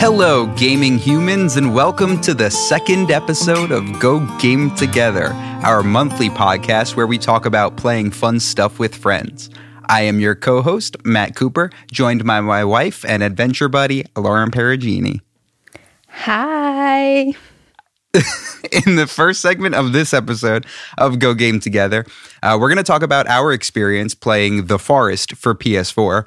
Hello, gaming humans, and welcome to the second episode of Go Game Together, our monthly podcast where we talk about playing fun stuff with friends. I am your co host, Matt Cooper, joined by my wife and adventure buddy, Lauren Perugini. Hi. In the first segment of this episode of Go Game Together, uh, we're going to talk about our experience playing The Forest for PS4.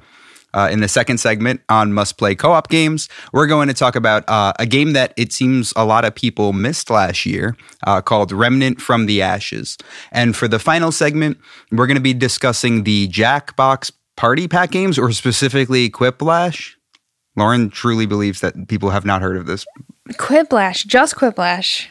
Uh, in the second segment on must play co op games, we're going to talk about uh, a game that it seems a lot of people missed last year uh, called Remnant from the Ashes. And for the final segment, we're going to be discussing the Jackbox Party Pack games, or specifically Quiplash. Lauren truly believes that people have not heard of this. Quiplash, just Quiplash.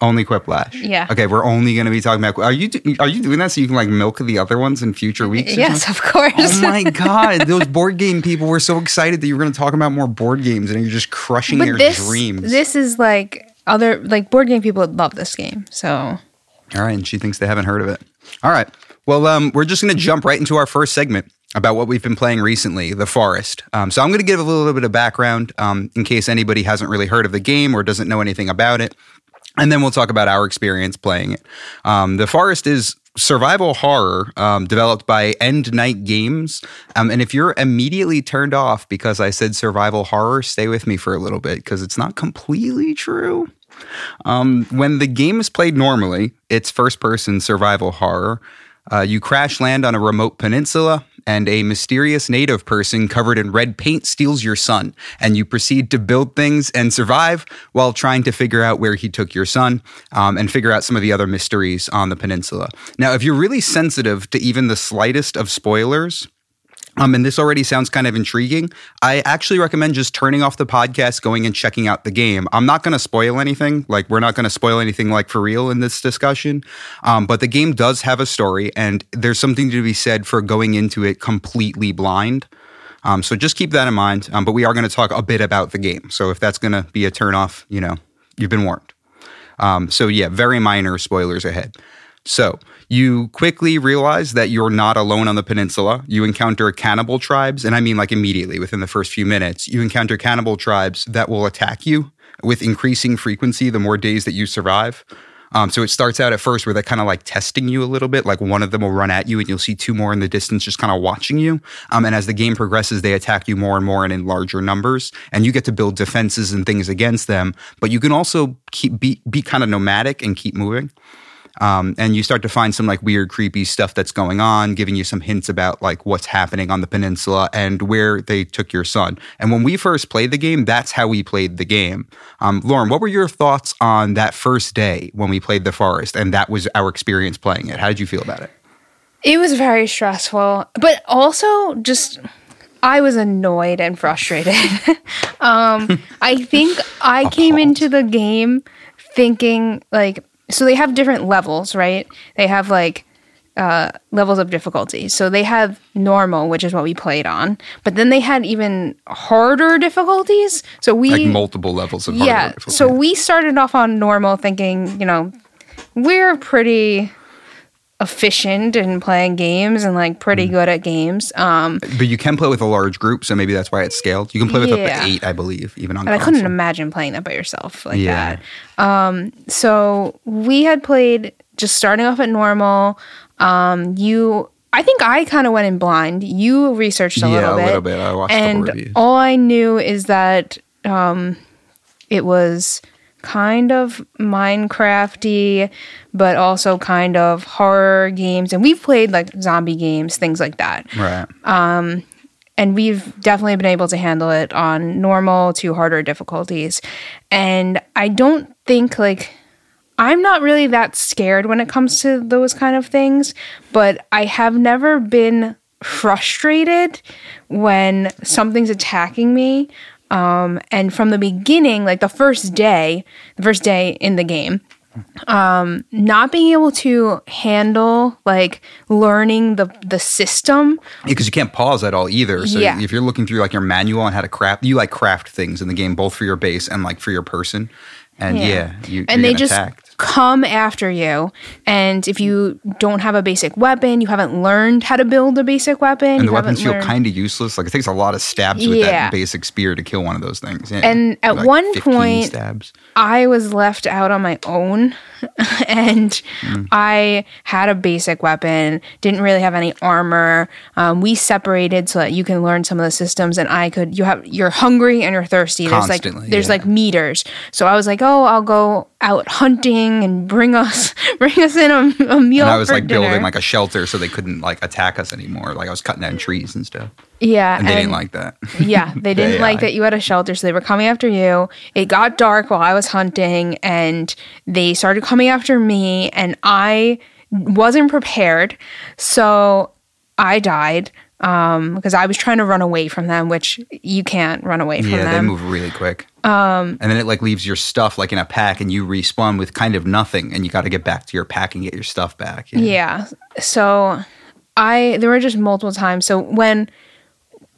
Only Quiplash. Yeah. Okay, we're only going to be talking about. Are you do- are you doing that so you can like milk the other ones in future weeks? Yes, something? of course. Oh my god, those board game people were so excited that you were going to talk about more board games, and you're just crushing their this dreams. this is like other like board game people love this game. So All right, and she thinks they haven't heard of it. All right. Well, um, we're just going to jump right into our first segment about what we've been playing recently, The Forest. Um, so I'm going to give a little bit of background um, in case anybody hasn't really heard of the game or doesn't know anything about it. And then we'll talk about our experience playing it. Um, the Forest is survival horror um, developed by Endnight Games. Um, and if you're immediately turned off because I said survival horror, stay with me for a little bit because it's not completely true. Um, when the game is played normally, it's first person survival horror. Uh, you crash land on a remote peninsula, and a mysterious native person covered in red paint steals your son. And you proceed to build things and survive while trying to figure out where he took your son um, and figure out some of the other mysteries on the peninsula. Now, if you're really sensitive to even the slightest of spoilers, um, and this already sounds kind of intriguing. I actually recommend just turning off the podcast, going and checking out the game. I'm not going to spoil anything. Like, we're not going to spoil anything like for real in this discussion. Um, but the game does have a story, and there's something to be said for going into it completely blind. Um, so just keep that in mind. Um, but we are going to talk a bit about the game. So if that's going to be a turnoff, you know, you've been warned. Um, so yeah, very minor spoilers ahead. So you quickly realize that you're not alone on the peninsula. You encounter cannibal tribes, and I mean like immediately within the first few minutes, you encounter cannibal tribes that will attack you with increasing frequency the more days that you survive. Um, so it starts out at first where they're kind of like testing you a little bit. Like one of them will run at you, and you'll see two more in the distance just kind of watching you. Um, and as the game progresses, they attack you more and more and in larger numbers. And you get to build defenses and things against them. But you can also keep be be kind of nomadic and keep moving. Um, and you start to find some like weird, creepy stuff that's going on, giving you some hints about like what's happening on the peninsula and where they took your son. And when we first played the game, that's how we played the game. Um, Lauren, what were your thoughts on that first day when we played the forest and that was our experience playing it? How did you feel about it? it was very stressful, but also just I was annoyed and frustrated. um, I think I came into the game thinking like so they have different levels, right? They have like uh, levels of difficulty. So they have normal, which is what we played on, but then they had even harder difficulties. So we Like multiple levels of yeah. So we started off on normal, thinking you know we're pretty efficient in playing games and like pretty Mm. good at games. Um, but you can play with a large group, so maybe that's why it's scaled. You can play with up to eight, I believe, even on and I couldn't imagine playing that by yourself like Yeah. that. Um, so we had played just starting off at normal. Um, you, I think I kind of went in blind. You researched a Yeah, little bit. a little bit. I watched and all I knew is that um, it was kind of Minecrafty, but also kind of horror games. And we've played like zombie games, things like that Right. Um, and we've definitely been able to handle it on normal to harder difficulties. And I don't think like I'm not really that scared when it comes to those kind of things, but I have never been frustrated when something's attacking me. Um, and from the beginning, like the first day, the first day in the game, um, not being able to handle like learning the the system because you can't pause at all either. So Yeah. if you're looking through like your manual on how to craft, you like craft things in the game, both for your base and like for your person. And yeah, Yeah. you And they just- attacked. Come after you. And if you don't have a basic weapon, you haven't learned how to build a basic weapon. And you the weapons feel kind of useless. Like it takes a lot of stabs with Yeah. that basic spear to kill one of those things. Yeah. And at Like one point- stabs. I was left out on my own and Mm. I had a basic weapon, didn't really have any armor. Um, we separated so that you can learn some of the systems and I could you have you're hungry and you're thirsty. There's like there's yeah. like meters. So I was like, "Oh, I'll go out hunting and bring us bring us in a, a meal And I was like dinner." building like a shelter so they couldn't like attack us anymore. Like I was cutting down trees and stuff. Yeah, And they didn't like that. Yeah, they didn't like AI. that you had a shelter, so they were coming after you. It got dark while I was hunting, and they started coming after me, and I wasn't prepared, so I died um, because I was trying to run away from them, which you can't run away from yeah, they them. move really quick. Um, and then it like leaves your stuff like in a pack, and you respawn with kind of nothing, and you got to get back to your pack and get your stuff back. Yeah. Yeah. So I there were just multiple times. So when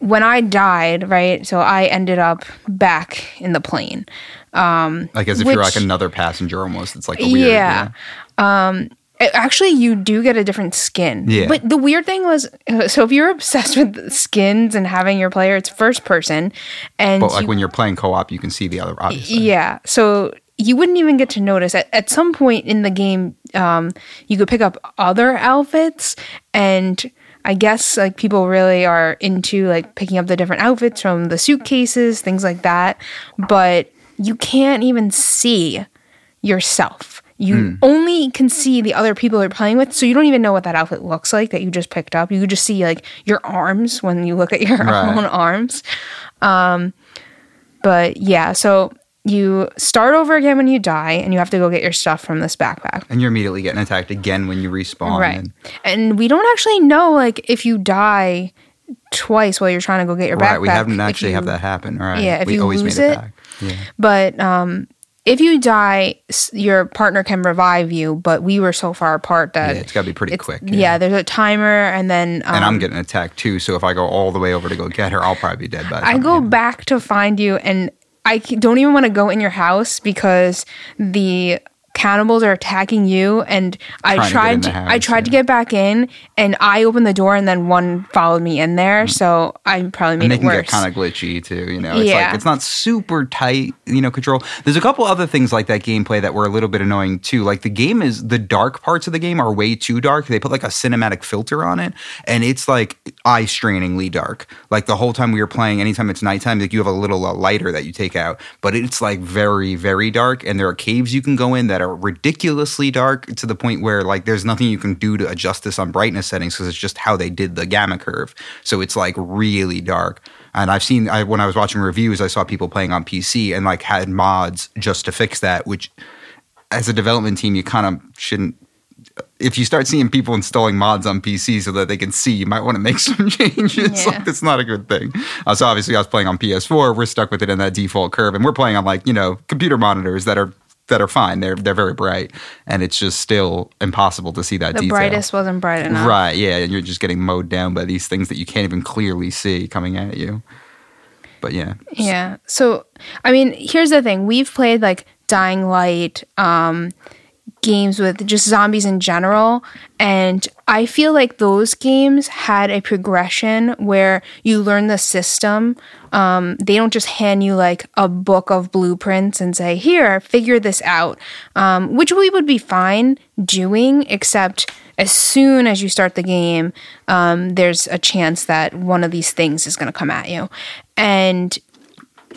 when I died, right? So I ended up back in the plane. Um, Like as if you're like another passenger almost. It's like a weird. yeah. Um, it- actually, you do get a different skin. Yeah. But the weird thing was, so if you're obsessed with skins and having your player, it's first person, and But like you- when you're playing co-op, you can see the other. Obviously. yeah, so you wouldn't even get to notice. At, at some point in the game, um, you could pick up other outfits, and I guess like people really are into like picking up the different outfits from the suitcases, things like that. But you can't even see yourself. You only can see the other people you're playing with, so you don't even know what that outfit looks like that you just picked up. You just see like your arms when you look at your Right. own arms. Um, but yeah, so you start over again when you die, and you have to go get your stuff from this backpack. And you're immediately getting attacked again when you respawn. Right. And, And we don't actually know like if you die twice while you're trying to go get your backpack. right. We haven't actually you- have that happen. Right. Yeah, if we you always lose made it it- back. Yeah. But um, if you die, your partner can revive you. But we were so far apart that Yeah, it's got to be pretty quick. Yeah. there's a timer, and then um, And I'm getting attacked too. So if I go all the way over to go get her, I'll probably be dead by the I go back to find you, and I don't even want to go in your house because the cannibals are attacking you. And I Trying to get in tried the to, I tried to get back in, and I opened the door, and then one followed me in there. So I probably made Mm. and they it can worse. get kind of glitchy too. You know, it's Yeah. like it's not super tight. You know, control. There's a couple other things like that gameplay that were a little bit annoying too. Like the game is the dark parts of the game are way too dark. They put like a cinematic filter on it, and it's like eye strainingly dark. Like the whole time we were playing, anytime it's nighttime, like you have a little uh, lighter that you take out, but it's like very very dark. And there are caves you can go in that are ridiculously dark to the point where like there's nothing you can do to adjust this on brightness settings because it's just how they did the gamma curve. So it's like really dark. And I've seen I, when I was watching reviews, I saw people playing on PC and like had mods just to fix that. Which, as a development team, you kind of shouldn't. If you start seeing people installing mods on PC so that they can see, you might want to make some changes. Yeah. Like that's not a good thing. Uh, so obviously, I was playing on PS4. We're stuck with it in that default curve, and we're playing on like you know computer monitors that are that are fine. They're they're very bright, and it's just still impossible to see that the detail. brightest wasn't bright enough. Right, yeah, and you're just getting mowed down by these things that you can't even clearly see coming at you. But yeah, Yeah. So, I mean, here's the thing. We've played like Dying Light, um, games with just zombies in general. And I feel like those games had a progression where you learn the system. Um, they don't just hand you like a book of blueprints and say, here, figure this out, um, which we would be fine doing, except as soon as you start the game, um, there's a chance that one of these things is going to come at you. And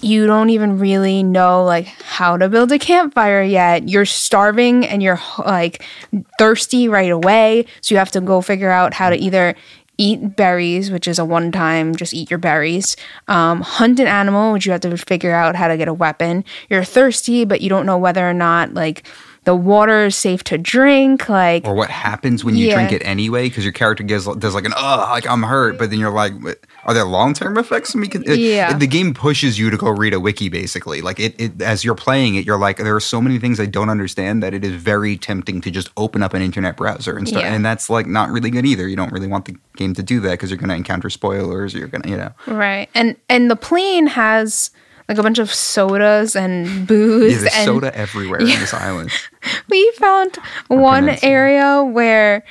you don't even really know like how to build a campfire yet. You're starving and you're like thirsty right away, so you have to go figure out how to either eat berries, which is a one time just eat your berries, um, hunt an animal, which you have to figure out how to get a weapon. You're thirsty, but you don't know whether or not like the water is safe to drink. Like or what happens when you Yeah. drink it anyway? Because your character gives does like an oh, like I'm hurt, but then you're like, are there long term effects? We can, it- Yeah. the game pushes you to go read a wiki basically. Like it, it, as you're playing it, you're like, there are so many things I don't understand that it is very tempting to just open up an internet browser and start, Yeah. and that's like not really good either. You don't really want the game to do that because you're going to encounter spoilers. You're going to, you know, Right. And and the plane has like a bunch of sodas and booze Yeah, there's and soda everywhere on this island. we found one peninsula. area where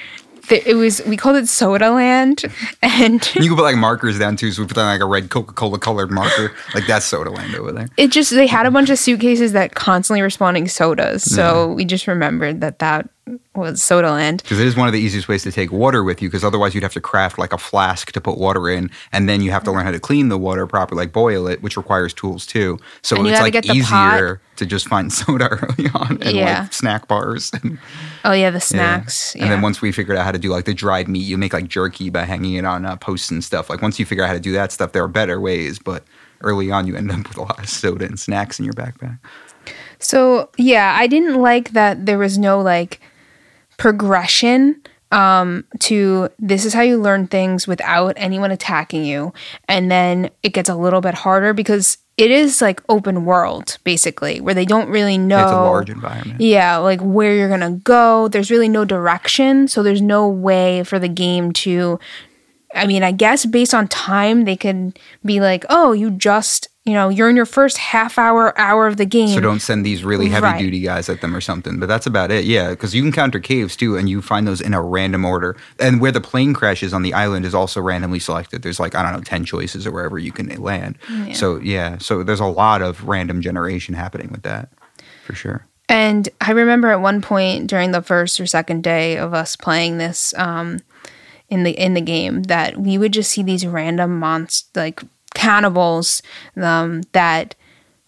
th- it was we called it soda land and You can put like markers down too, so we put down like a red Coca Cola colored marker. Like that's soda land over there. it just they had a bunch of suitcases that constantly respawning sodas so we just remembered that that was soda land Because it is one of the easiest ways to take water with you, because otherwise you'd have to craft like a flask to put water in, and then you have to learn how to clean the water properly, like boil it, which requires tools too. So And you like easier to just find soda early on and Yeah. like snack bars. And, oh yeah the yeah. snacks And yeah. then once we figured out how to do like the dried meat, you make like jerky by hanging it on uh, posts and stuff. Like once you figure out how to do that stuff, there are better ways, but early on you end up with a lot of soda and snacks in your backpack. So yeah, I didn't like that there was no like progression um to this is how you learn things without anyone attacking you and then it gets a little bit harder because it is like open world basically where they don't really know It's a large environment. yeah, like where you're gonna go. There's really no direction, so there's no way for the game to. I mean, I guess based on time, they could be like, "Oh, you just, you know, you're in your first half hour, hour of the game." So don't send these really heavy Right. duty guys at them or something. But that's about it. Yeah, because you encounter caves too, and you find those in a random order. And where the plane crashes on the island is also randomly selected. There's like I don't know ten choices or wherever you can land. So yeah, so there's a lot of random generation happening with that, for sure. And I remember at one point during the first or second day of us playing this um, in the in the game that we would just see these random monst like cannibals um, that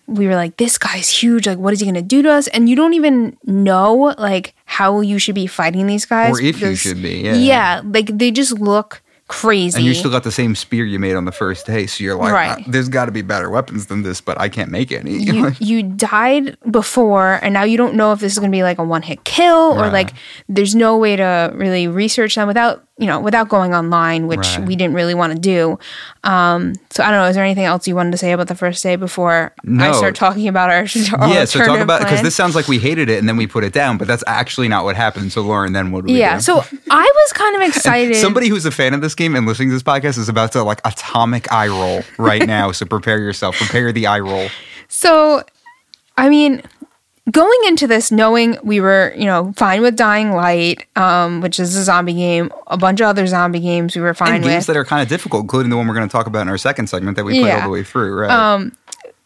we were like, this guy's huge. Like, what is he going to do to us? And you don't even know like how you should be fighting these guys. Or if you should be, yeah. yeah, like they just look crazy. And you still got the same spear you made on the first day, so you're like, Right. "Uh, there's got to be better weapons than this, but I can't make any. you, you died before and now you don't know if this is going to be like a one hit kill or like there's no way to really research them without you know without going online which Right. we didn't really want to do um so i don't know is there anything else you wanted to say about the first day before i start talking about our, our yeah, so talk about because this sounds like we hated it and then we put it down, but that's actually not what happened. So Lauren, then what do we yeah do? so i was kind of excited Somebody who's a fan of this game and listening to this podcast is about to like atomic eye roll right now. so prepare yourself. Prepare the eye roll. So, I mean, going into this knowing we were, you know, fine with Dying Light, um, which is a zombie game, a bunch of other zombie games we were fine And games with. that are kind of difficult, including the one we're going to talk about in our second segment that we played Yeah. All the way through. Right. Um,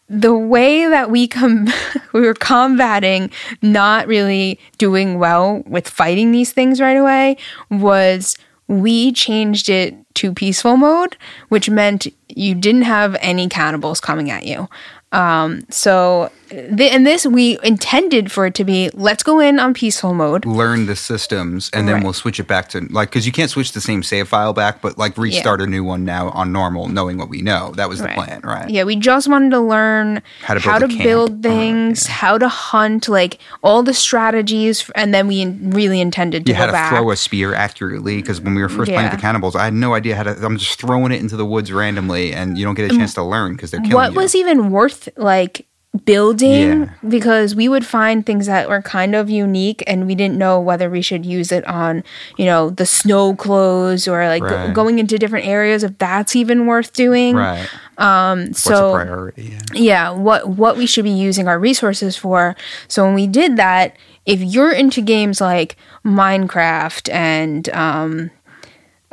the way that we com- we were combating not really doing well with fighting these things right away was we changed it to peaceful mode, which meant you didn't have any cannibals coming at you. Um, so, th- and this we intended for it to be let's go in on peaceful mode. Learn the systems and then Right. we'll switch it back to like because you can't switch the same save file back, but like restart a new one now on normal, knowing what we know. That was the Right. plan, right? Yeah, we just wanted to learn How to how build to a camp. build things, how to hunt, like all the strategies, and then we in- really intended to You go to back. throw a spear accurately because when we were first playing Yeah. with the cannibals, I had no idea how to. I'm just throwing it into the woods randomly, and you don't get a chance to learn because they're killing what you. was even worth like building Yeah. because we would find things that were kind of unique and we didn't know whether we should use it on you know the snow clothes or like go- going into different areas if that's even worth doing right? What's so priority? Yeah. yeah what what we should be using our resources for so when we did that if you're into games like minecraft and um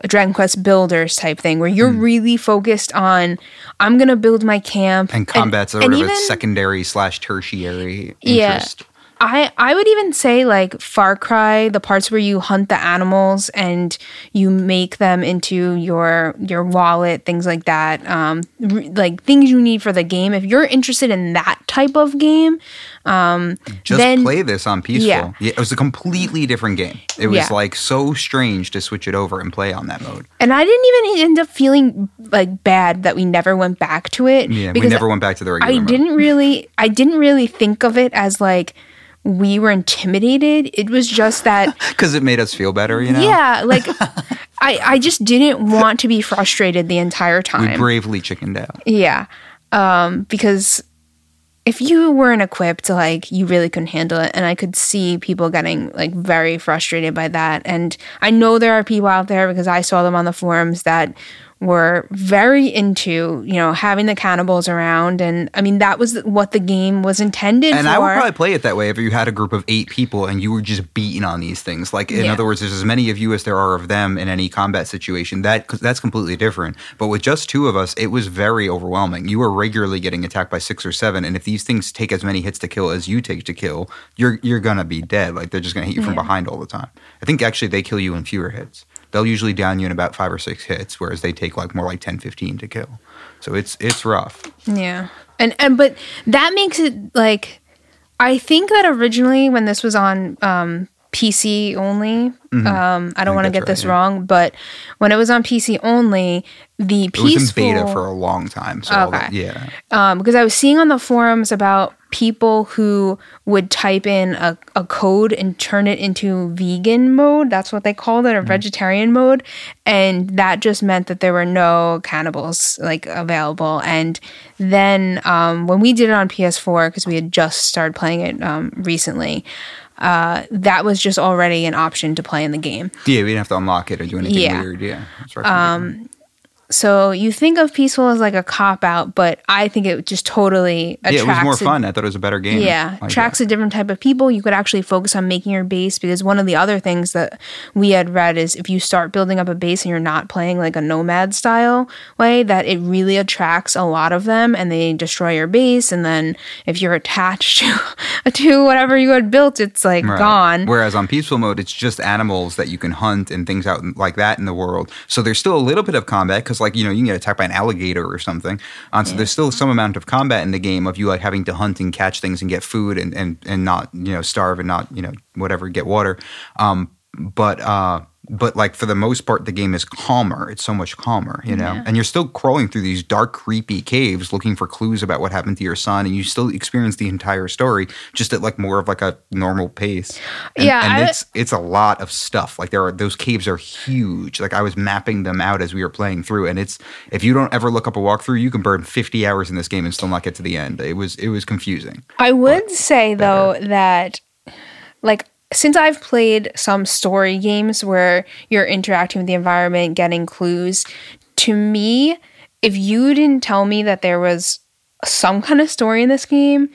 dragon quest builders type thing where you're hmm. really focused on i'm gonna build my camp. And combat's a and sort of a even- secondary slash tertiary Yeah. I I would even say like Far Cry, the parts where you hunt the animals and you make them into your your wallet, things like that. Um, r- like things you need for the game. If you're interested in that type of game, Just Then- play this on peaceful. Yeah. Yeah. it was a completely different game. It was Yeah. like so strange to switch it over and play on that mode. and I didn't even end up feeling like bad that we never went back to it. Yeah, we never went back to the regular I mode. didn't really I didn't really think of it as like we were intimidated. It was just that because it made us feel better. You know. Yeah, like I I just didn't want to be frustrated the entire time. We bravely chickened out. yeah. Um because if you weren't equipped like you really couldn't handle it and I could see people getting like very frustrated by that and I know there are people out there because I saw them on the forums that were very into, you know, having the cannibals around. And I mean, that was what the game was intended And for. I would probably play it that way if you had a group of eight people and you were just beating on these things. Like in Yeah. other words, there's as many of you as there are of them in any combat situation. That that's completely different. But with just two of us, it was very overwhelming. You were regularly getting attacked by six or seven, and if these things take as many hits to kill as you take to kill, you're you're gonna be dead. Like they're just gonna hit you from Yeah. behind all the time. I think actually they kill you in fewer hits. They'll usually down you in about five or six hits, whereas they take like more like 10, 15 to kill. So it's it's rough. Yeah. And and but that makes it like I think that originally when this was on um PC only, um I don't want to Mm-hmm. get this right, yeah. wrong, but when it was on PC only, the It was peaceful in beta for a long time. So all that- Okay. yeah. um, because I was seeing on the forums about people who would type in a, a code and turn it into vegan mode. That's what they called it, or vegetarian mode. And that just meant that there were no cannibals like available. And then um, when we did it on PS4, because we had just started playing it um, recently, uh, that was just already an option to play in the game. Yeah, we didn't have to unlock it or do anything Yeah. weird. Yeah. Right. So you think of peaceful as like a cop out, but I think it just totally yeah, it was more fun. I thought it was a better game. Yeah, like attracts that. a different type of people. You could actually focus on making your base because one of the other things that we had read is if you start building up a base and you're not playing like a nomad style way, that it really attracts a lot of them and they destroy your base. And then if you're attached to to whatever you had built, it's like Right. gone. Whereas on peaceful mode, it's just animals that you can hunt and things out like that in the world. So there's still a little bit of combat because, like, you know, you can get attacked by an alligator or something. Um, so there's still some amount of combat in the game of you like having to hunt and catch things and get food and and and not you know starve and not you know whatever get water. Um, but uh, but like for the most part, the game is calmer. It's so much calmer, you know. Yeah. And you're still crawling through these dark, creepy caves looking for clues about what happened to your son, and you still experience the entire story just at like more of like a normal pace. And, Yeah, and I- it's it's a lot of stuff. Like there are those caves are huge. Like I was mapping them out as we were playing through, and it's if you don't ever look up a walkthrough, you can burn 50 hours in this game and still not get to the end. It was it was confusing. I would say though that like since I've played some story games where you're interacting with the environment, getting clues, to me, if you didn't tell me that there was some kind of story in this game,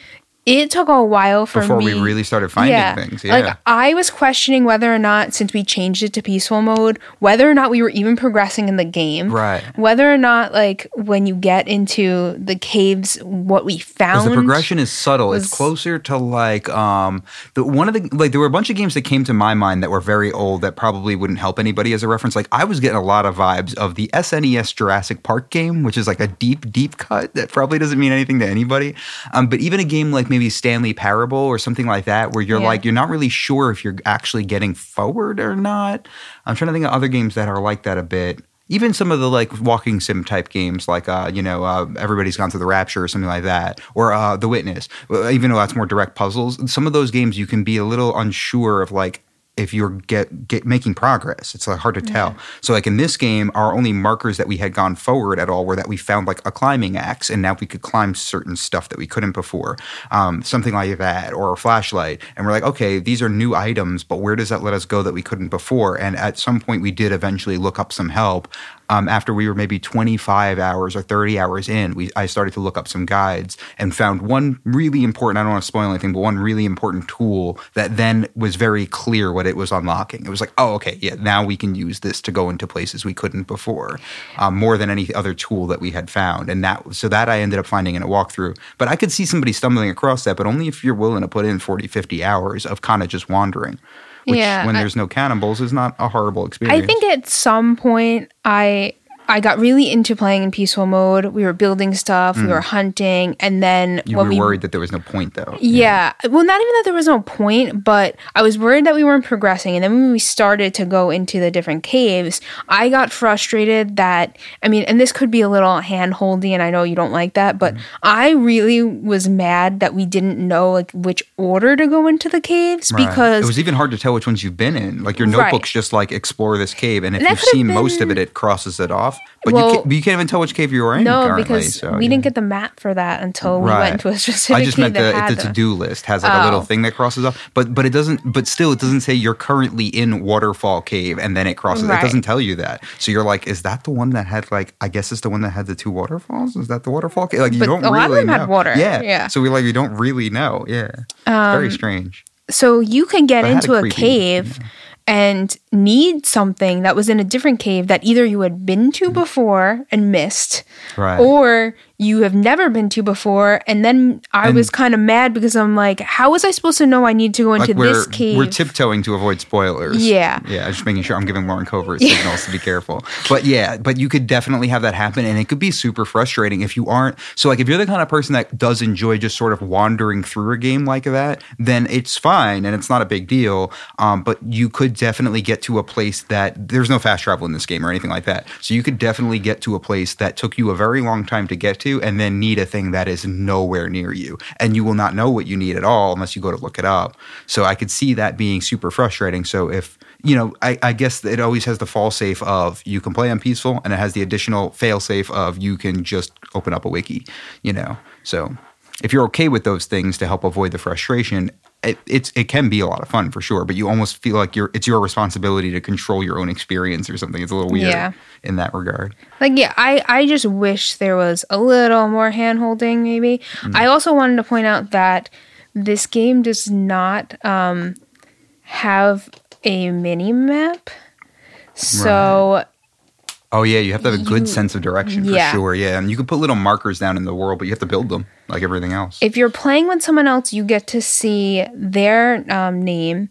it took a while for Before me. we really started finding things, yeah. Like I was questioning whether or not, since we changed it to peaceful mode, whether or not we were even progressing in the game. Right. Whether or not, like, when you get into the caves, what we found. the progression is subtle. was- it's closer to like um the one of the like there were a bunch of games that came to my mind that were very old that probably wouldn't help anybody as a reference. Like I was getting a lot of vibes of the SNES Jurassic Park game, which is like a deep, deep cut that probably doesn't mean anything to anybody. Um, but even a game like maybe Stanley Parable or something like that, where you're Yeah. like you're not really sure if you're actually getting forward or not. I'm trying to think of other games that are like that a bit even some of the like walking sim type games like uh you know uh, everybody's gone through the rapture or something like that or uh the witness even though that's more direct puzzles some of those games you can be a little unsure of like if you're get, get making progress. It's like hard to tell. So like in this game our only markers that we had gone forward at all were that we found like a climbing axe and now we could climb certain stuff that we couldn't before. Um, something like that or a flashlight. And we're like okay these are new items but where does that let us go that we couldn't before? And at some point we did eventually look up some help um, after we were maybe 25 hours or 30 hours in, we I started to look up some guides and found one really important. I don't want to spoil anything, but one really important tool that then was very clear what it was unlocking. It was like, oh, okay, yeah, now we can use this to go into places we couldn't before, um, more than any other tool that we had found. And that so that I ended up finding in a walkthrough. But I could see somebody stumbling across that, but only if you're willing to put in 40, 50 hours of kind of just wandering. Which, Yeah, when I- there's no cannibals, is not a horrible experience. I think at some point I I got really into playing in peaceful mode. We were building stuff, we were hunting, and then Mm. you when were we worried that there was no point, though. yeah, well, not even that there was no point, but I was worried that we weren't progressing. And then when we started to go into the different caves, I got frustrated that I mean, and this could be a little hand holdy, and I know you don't like that, but Mm-hmm. I really was mad that we didn't know like which order to go into the caves Right. because it was even hard to tell which ones you've been in. Like your Right. notebook's just like explore this cave, and if And you've seen most of it, it crosses it off. But Well- you, can't, you can't even tell which cave you were in. no, because so, we yeah. didn't get the map for that until we went to a specific I just meant the, the the- to-do list has like a little Oh. thing that crosses off, but but it doesn't. But still, it doesn't say you're currently in Waterfall Cave, and then it crosses. It doesn't tell you that. So you're like, is that the one that had like? I guess it's the one that had the two waterfalls. Is that the waterfall cave? Like you But don't a lot of really them know. had water, Yeah, yeah. Um, So we like we don't really know. Yeah, very strange. So you can get But into a creepy- cave and need something that was in a different cave that either you had been to before and missed. Right. or you have never been to before. And then I And- was kind of mad because I'm like, how was I supposed to know I need to go into Like this cave? we're tiptoeing to avoid spoilers. Yeah. yeah. Just making sure I'm giving Lauren Covert signals to be careful. But yeah, but you could definitely have that happen, and it could be super frustrating if you aren't. So like, if you're the kind of person that does enjoy just sort of wandering through a game like that, then it's fine and it's not a big deal. Um, but you could definitely get to a place that there's no fast travel in this game or anything like that. So you could definitely get to a place that took you a very long time to get to, and then need a thing that is nowhere near you, and you will not know what you need at all unless you go to look it up. So I could see that being super frustrating. So if you know, I, I guess it always has the fall safe of you can play on peaceful, and it has the additional fail safe of you can just open up a wiki. You know, so if you're okay with those things to help avoid the frustration, it, it's it can be a lot of fun for sure. But you almost feel like you're it's your responsibility to control your own experience or something. It's a little weird Yeah. in that regard. Like, yeah, I, I just wish there was a little more hand holding, maybe. Mm. I also wanted to point out that this game does not um, have a mini map. So, Oh yeah, you have to have a good You- sense of direction for Yeah. sure. Yeah, and you can put little markers down in the world, but you have to build them like everything else. if you're playing with someone else, you get to see their um, name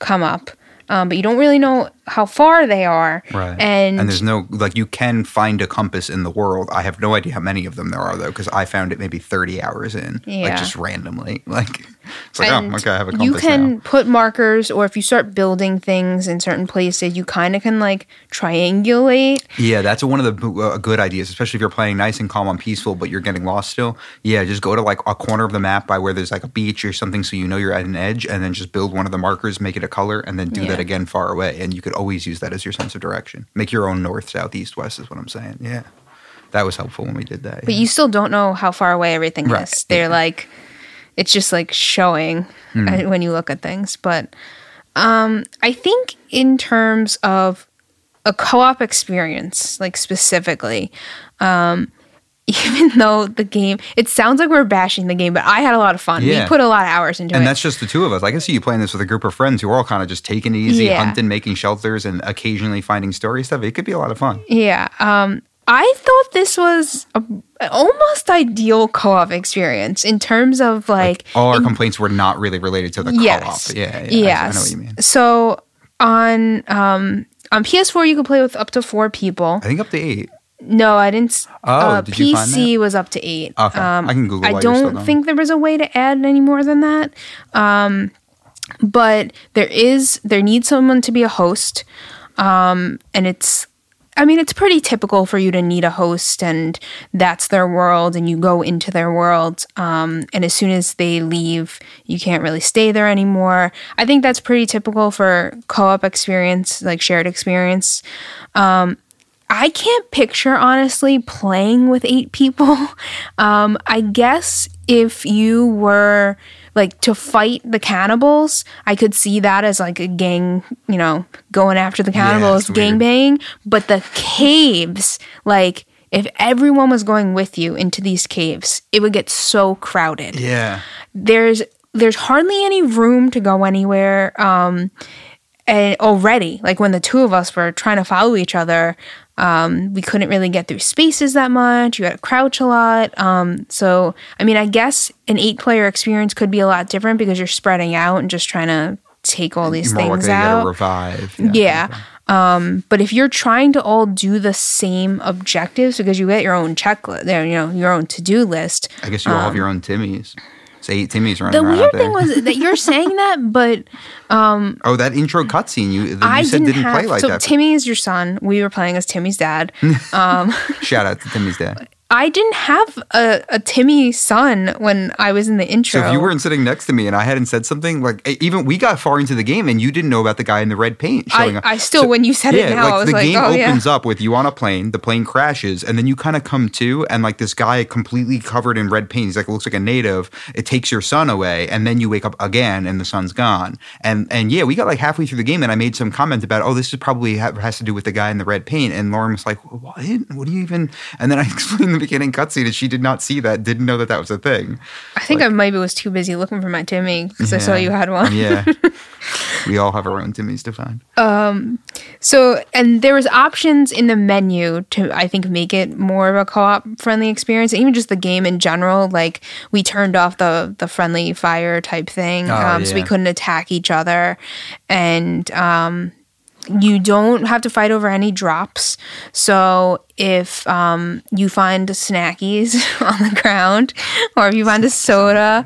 come up, um, but you don't really know how far they are. Right. And, and there's no like you can find a compass in the world. I have no idea how many of them there are though, because I found it maybe 30 hours in, like just randomly. Like it's like and oh okay, I have a compass you can now. put markers, or if you start building things in certain places, you kind of can like triangulate. Yeah, that's one of the uh, good ideas, especially if you're playing nice and calm and peaceful, but you're getting lost still. Yeah, just go to like a corner of the map by where there's like a beach or something, so you know you're at an edge, and then just build one of the markers, make it a color, and then do that again far away. And you could always use that as your sense of direction. Make your own north, south, east, west is what I'm saying. Yeah, that was helpful when we did that. But yeah. you still don't know how far away everything Right, is. They're yeah. like, it's just like showing uh, when you look at things. But um, I think in terms of a co-op experience, like specifically, um, even though the game, it sounds like we're bashing the game, but I had a lot of fun. Yeah. We put a lot of hours into And it. And that's just the two of us. I can see you playing this with a group of friends who are all kind of just taking it easy, Yeah. hunting, making shelters, and occasionally finding story stuff. It could be a lot of fun. Yeah. Um, I thought this was a, an almost ideal co-op experience in terms of like, All our complaints were not really related to the yes, co-op. Yeah, yeah. I- yes. I, know what you mean. So on um on PS4 you could play with up to four people. I think up to eight. No, I didn't. Oh, uh, did PC was up to eight. Um, I can Google I while you're still don't think there was a way to add any more than that. Um, but there is. There needs someone to be a host, um, and it's. I mean, it's pretty typical for you to need a host, and that's their world, and you go into their world. Um, and as soon as they leave, you can't really stay there anymore. I think that's pretty typical for co-op experience, like shared experience. I can't picture honestly playing with eight people. Um, I guess if you were like to fight the cannibals, I could see that as like a gang, you know, going after the cannibals, it's gang bang. But the caves, like if everyone was going with you into these caves, it would get so crowded Yeah. there's there's hardly any room to go anywhere um and already like when the two of us were trying to follow each other um we couldn't really get through spaces that much you had to crouch a lot um so i mean i guess an eight player experience could be a lot different because you're spreading out and just trying to take all these More things likely to get a out revive. yeah. Um, but if you're trying to all do the same objectives because you get your own checklist, there, you know, your own to-do list, I guess you all have your own Timmies. It's eight Timmies running Um, the around weird thing was that you're saying that, but oh, that intro cutscene you, I you said didn't, didn't, have. play like so that. Timmy is your son. We were playing as Timmy's dad. Shout out to Timmy's dad. I didn't have a, a Timmy son when I was in the intro. So if you weren't sitting next to me and I hadn't said something, like even we got far into the game and you didn't know about the guy in the red paint showing I, up. I still, So- when you said it now, I was the like, game oh yeah. opens up with you on a plane, the plane crashes, and then you kind of come to, and like this guy completely covered in red paint, he's like looks like a native. It takes your son away, and then you wake up again, and the son's gone. And and yeah, we got like halfway through the game, and I made some comment about, oh, this is probably ha- has to do with the guy in the red paint, and Lauren was like, what? What do you even? And then I explained the beginning cutscene, and she did not see that, didn't know that that was a thing. I think I maybe was too busy looking for my Timmy because I saw you had one. Yeah, we all have our own Timmys to find. Um, So, and there was options in the menu to, I think, make it more of a co-op friendly experience. Even just the game in general, like we turned off the the friendly fire type thing, Oh, um, so we couldn't attack each other, and um, you don't have to fight over any drops. So if um, you find snackies on the ground, or if you find a soda,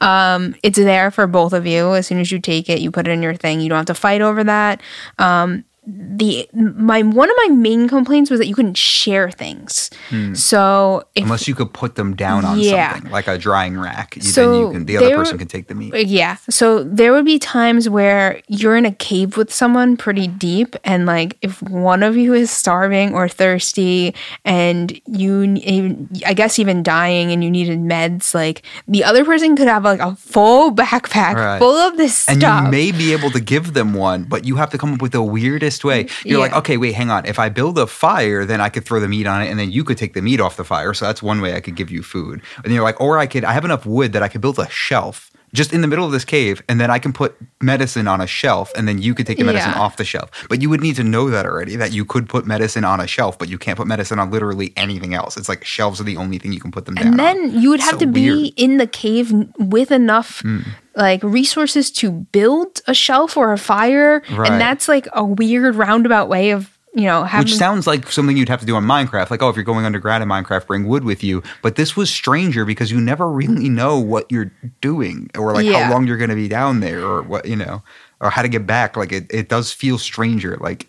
um, it's there for both of you. As soon as you take it, you put it in your thing. You don't have to fight over that. Um, the my one of my main complaints was that you couldn't share things. Hmm. So if Unless you could put them down on Yeah. something like a drying rack, So you can the other there- person can take the meat. Uh, yeah. So there would be times where you're in a cave with someone pretty deep, and like if one of you is starving or thirsty, and you, I guess, even dying, and you needed meds, like the other person could have like a full backpack Right. full of this And stuff. And you may be able to give them one, but you have to come up with the weirdest way. Mm, you're like, okay, wait, hang on. If I build a fire, then I could throw the meat on it, and then you could take the meat off the fire. So that's one way I could give you food. And you're like, or I could, I have enough wood that I could build a shelf just in the middle of this cave, and then I can put medicine on a shelf, and then you could take the medicine Yeah. off the shelf. But you would need to know that already that you could put medicine on a shelf, but you can't put medicine on literally anything else. It's like shelves are the only thing you can put them down. and on. then you would have So to be weird. In the cave with enough hmm. like resources to build a shelf or a fire Right. and that's like a weird roundabout way of you know having Which sounds like something you'd have to do on Minecraft. Like, oh, if you're going underground in Minecraft, bring wood with you. But this was stranger because you never really know what you're doing or like Yeah. how long you're going to be down there or what, you know, or how to get back. Like, it, it does feel stranger. Like,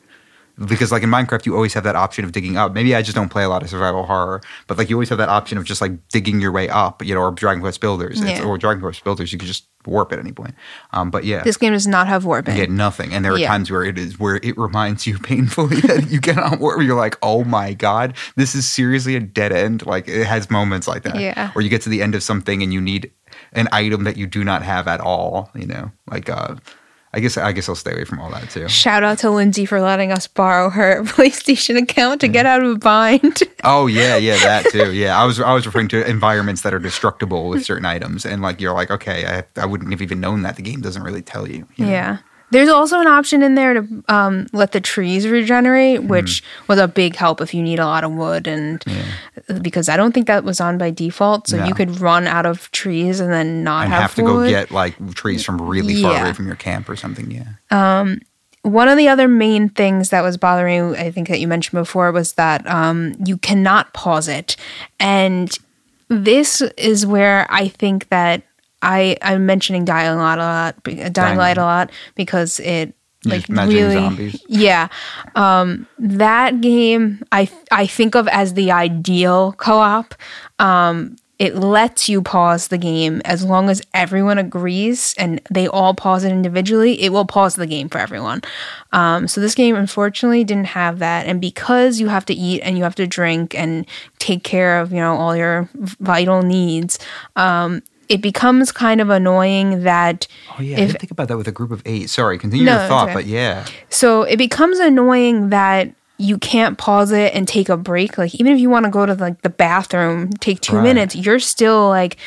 because like in Minecraft, you always have that option of digging up. Maybe I just don't play a lot of survival horror, but like you always have that option of just like digging your way up, you know, or Dragon Quest Builders. Yeah. Or Dragon Quest Builders, you could just warp at any point. Um, but yeah. this game does not have warping You get nothing. And there are Yeah. times where it is where it reminds you painfully that you get on where you're like, oh my God, this is seriously a dead end. Like it has moments like that. Yeah. Or you get to the end of something and you need an item that you do not have at all, you know? Like uh I guess I guess I'll stay away from all that too. Shout out to Lindsay for letting us borrow her PlayStation account to get mm. out of a bind. Oh yeah, yeah, that too. Yeah. I was I was referring to environments that are destructible with certain items. And like you're like, okay, I I wouldn't have even known that. The game doesn't really tell you. you know? yeah. There's also an option in there to um, let the trees regenerate, Hmm. which was a big help if you need a lot of wood, and because I don't think that was on by default, so No. you could run out of trees and then not And have, have to go get like trees from really far away from your camp or something. Yeah. one of the other main things that was bothering me, I think that you mentioned before, was that um, you cannot pause it. And this is where I think that I, I'm mentioning Dying Light a lot, be- Dying Dying Light a lot because it like really, zombies. yeah. Um, that game I I think of as the ideal co-op. Um, it lets you pause the game as long as everyone agrees and they all pause it individually. It will pause the game for everyone. Um, so this game unfortunately didn't have that, and because you have to eat and you have to drink and take care of you know all your vital needs. Um, it becomes kind of annoying that Oh yeah, I if didn't think about that with a group of eight. Sorry, continue No, your thought, but yeah, So it becomes annoying that you can't pause it and take a break. Like even if you want to go to like the bathroom, take two Right. minutes, you're still like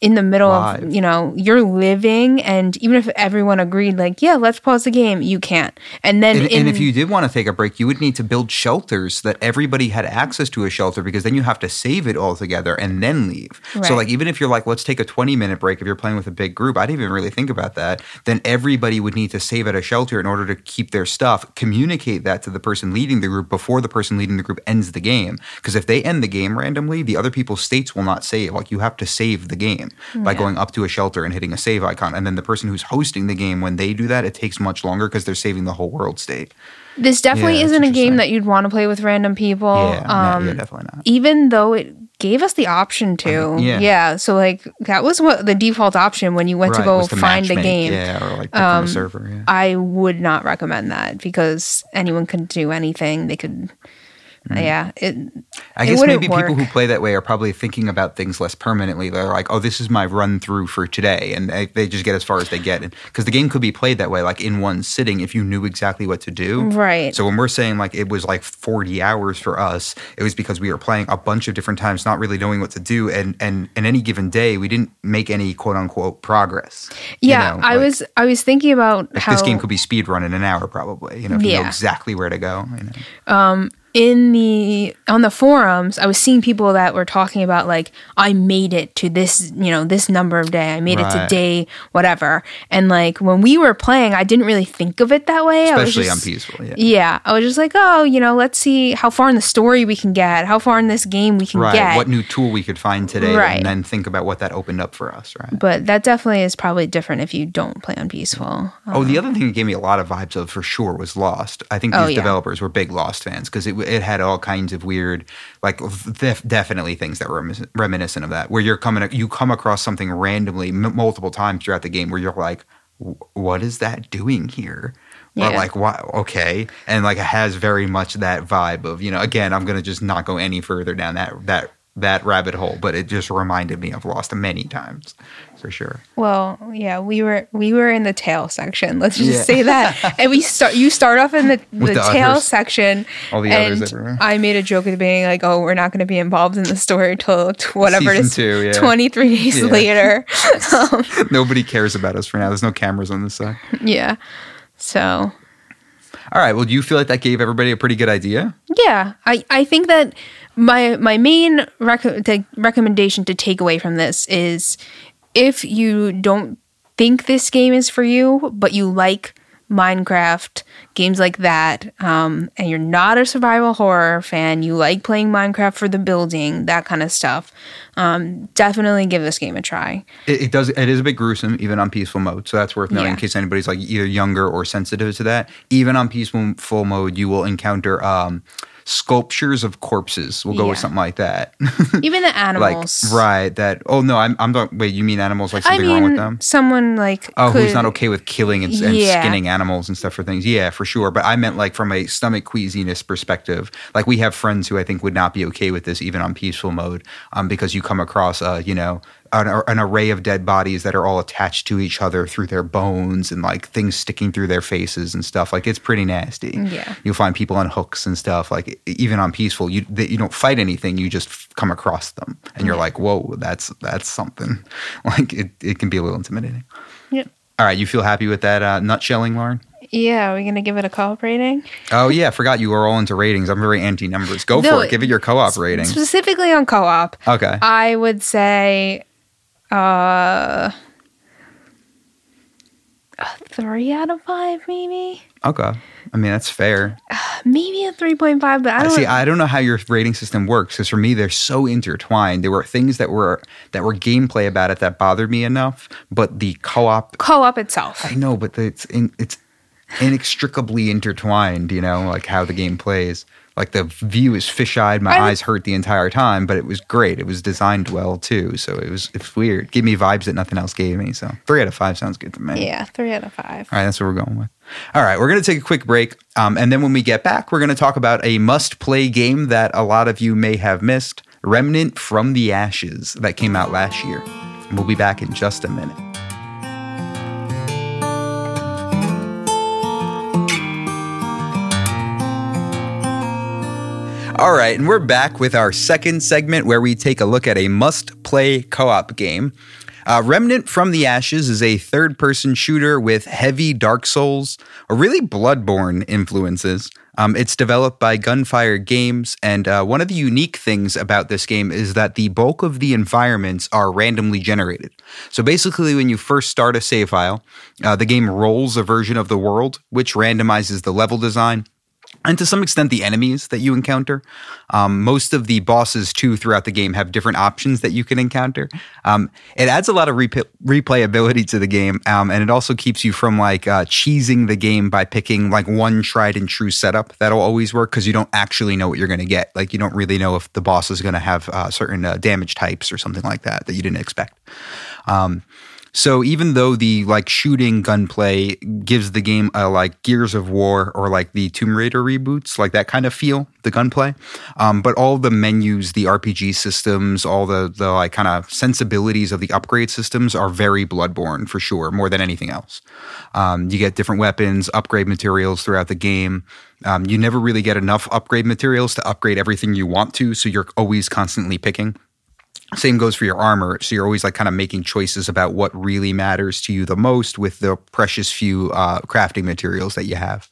in the middle Live. of you know you're living and even if everyone agreed like yeah let's pause the game you can't and then and, in, and if you did want to take a break, you would need to build shelters that everybody had access to a shelter because then you have to save it all together and then leave. So like even if you're like, let's take a 20 minute break if you're playing with a big group, I didn't even really think about that. Then everybody would need to save at a shelter in order to keep their stuff. Communicate that to the person leading the group before the person leading the group ends the game. Because if they end the game randomly, the other people's states will not save. Like you have to save the game by Yeah. going up to a shelter and hitting a save icon. And then the person who's hosting the game, when they do that, it takes much longer because they're saving the whole world state. this definitely Yeah, isn't a game that you'd want to play with random people Yeah, no, um yeah, definitely not. even though it gave us the option to. yeah. yeah. So like that was what the default option when you went to go find a game. Yeah, or like a server. Yeah. I would not recommend that because anyone could do anything. They could, Mm-hmm. yeah. It, I guess maybe people who play that way are probably thinking about things less permanently. They're like, "Oh, this is my run through for today," and they, they just get as far as they get. Because the game could be played that way, like in one sitting, if you knew exactly what to do. Right. So when we're saying like it was like forty hours for us, it was because we were playing a bunch of different times, not really knowing what to do, and and in any given day, we didn't make any quote unquote progress. you yeah, know, I like- was I was thinking about Like how this game could be speed run in an hour, probably. You know, if you know exactly where to go. You know? Um, in the on the forums i was seeing people that were talking about like i made it to this you know this number of day i made it to day whatever and like when we were playing i didn't really think of it that way I was Especially on just- peaceful. Yeah. yeah i was just like oh you know let's see how far in the story we can get how far in this game we can Right. get What new tool we could find today, Right. and then think about what that opened up for us. Right. but that definitely is probably different if you don't play on peaceful Oh, the um, other thing it gave me a lot of vibes of for sure was Lost. I think oh, these Oh, yeah. developers were big Lost fans because it, it had all kinds of weird, like def- definitely things that were reminiscent of that. Where you're coming, you come across something randomly m- multiple times throughout the game where you're like, "What is that doing here?" Or like, "Why?" Okay, and like it has very much that vibe of you know. Again, I'm gonna just not go any further down that that that rabbit hole, but it just reminded me of Lost many times for sure. Well, yeah, we were we were in the tail section. Let's just Yeah. say that. and we start you start off in the, the, the tail others. section. All the and others everywhere. I made a joke at the beginning, like, "Oh, we're not going to be involved in the story till t- whatever it Season is, two, yeah. twenty three days Yeah. later." Um, Nobody cares about us for now. There's no cameras on this side. yeah. So All right. Well, do you feel like that gave everybody a pretty good idea? yeah, I I think that my my main rec- the recommendation to take away from this is if you don't think this game is for you, but you like Minecraft, games like that, um, and you're not a survival horror fan, you like playing Minecraft for the building, that kind of stuff, um, definitely give this game a try. It, it does. It is a bit gruesome, even on peaceful mode. So that's worth knowing in case anybody's like either younger or sensitive to that. Even on peaceful full mode, you will encounter um, sculptures of corpses. We'll go with something like that. Even the like animals. right. That. Oh no. I'm. I'm. Not, wait. You mean animals? Like I something wrong with them? someone like Oh, who's not okay with killing and, and Yeah. skinning animals and stuff for things? Yeah, for sure. But I meant like from a stomach queasiness perspective. Like we have friends who I think would not be okay with this even on peaceful mode, um, because you come across, uh, you know, an, an array of dead bodies that are all attached to each other through their bones and like things sticking through their faces and stuff. Like it's pretty nasty. Yeah. You'll find people on hooks and stuff. Like even on peaceful, you that you don't fight anything. You just f- come across them, and you're like, whoa, that's that's something. Like it, it can be a little intimidating. Yep. All right, you feel happy with that uh, nutshelling, Lauren? Yeah, are we gonna give it a co-op rating? Oh yeah, I forgot you were all into ratings. I'm very anti numbers. Go No, for it. Give it your co-op rating. Specifically on co-op, Okay. I would say uh a three out of five, maybe. Okay. I mean that's fair. Maybe a three point five, but I I don't see. I don't know how your rating system works because for me they're so intertwined. There were things that were that were gameplay about it that bothered me enough, but the co-op. co-op itself. I know, but it's in, it's inextricably intertwined. You know, like how the game plays. Like the view is fish-eyed. My I eyes hurt the entire time, but it was great. It was designed well too, so it was it's weird. Give me vibes that nothing else gave me. So three out of five sounds good to me. Yeah, three out of five. All right, that's what we're going with. All right, we're going to take a quick break. Um, and then when we get back, we're going to talk about a must play game that a lot of you may have missed Remnant from the Ashes that came out last year. We'll be back in just a minute. All right, and we're back with our second segment where we take a look at a must play co op game. Uh, Remnant from the Ashes is a third person shooter with heavy Dark Souls, or really Bloodborne influences. Um, it's developed by Gunfire Games, and uh, one of the unique things about this game is that the bulk of the environments are randomly generated. So basically, when you first start a save file, uh, the game rolls a version of the world, which randomizes the level design and to some extent the enemies that you encounter. Um, most of the bosses too throughout the game have different options that you can encounter. Um, it adds a lot of replay- replayability to the game, um, and it also keeps you from like uh, cheesing the game by picking like one tried and true setup that'll always work because you don't actually know what you're going to get. Like you don't really know if the boss is going to have uh, certain uh, damage types or something like that that you didn't expect. Um, so even though the like shooting gunplay gives the game a like Gears of War or like the Tomb Raider reboots, like that kind of feel, the gunplay, um, but all the menus, the RPG systems, all the the like kind of sensibilities of the upgrade systems are very Bloodborne for sure, more than anything else. Um, you get different weapons, upgrade materials throughout the game. Um, you never really get enough upgrade materials to upgrade everything you want to, so you're always constantly picking. Same goes for your armor. So you're always like kind of making choices about what really matters to you the most with the precious few uh, crafting materials that you have.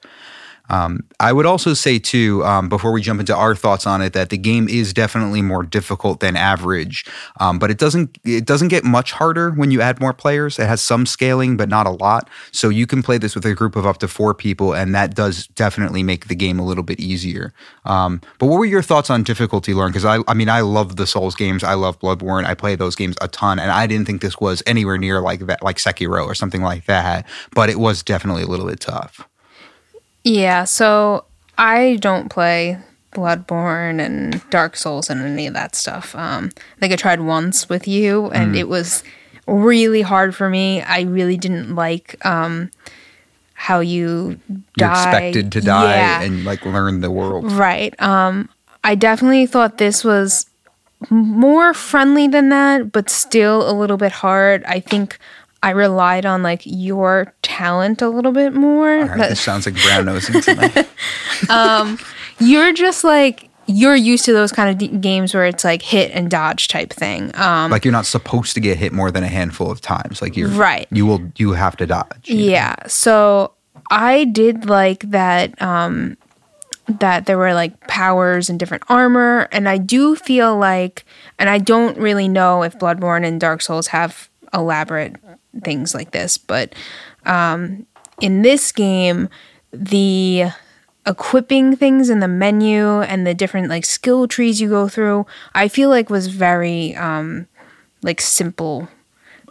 Um, I would also say too, um, before we jump into our thoughts on it, that the game is definitely more difficult than average. Um, but it doesn't it doesn't get much harder when you add more players. It has some scaling, but not a lot. So you can play this with a group of up to four people, and that does definitely make the game a little bit easier. Um, but what were your thoughts on difficulty, Lauren? Because I, I mean, I love the Souls games. I love Bloodborne. I play those games a ton, and I didn't think this was anywhere near like that, like Sekiro or something like that. But it was definitely a little bit tough. Yeah, so I don't play Bloodborne and Dark Souls and any of that stuff. Um, I think I tried once with you, and Mm. it was really hard for me. I really didn't like um, how you You're die. expected to die Yeah. and like learn the world. Right. Um, I definitely thought this was more friendly than that, but still a little bit hard. I think I relied on like your talent a little bit more. Right, this sounds like brown nosing to me. You're just like you're used to those kind of d- games where it's like hit and dodge type thing. Um, like you're not supposed to get hit more than a handful of times. Like you're Right. You will. You have to dodge. yeah. So I did like that. Um, that there were like powers and different armor, and I do feel like, and I don't really know if Bloodborne and Dark Souls have elaborate things like this, but um, in this game, the equipping things in the menu and the different like skill trees you go through, I feel like was very um, like simple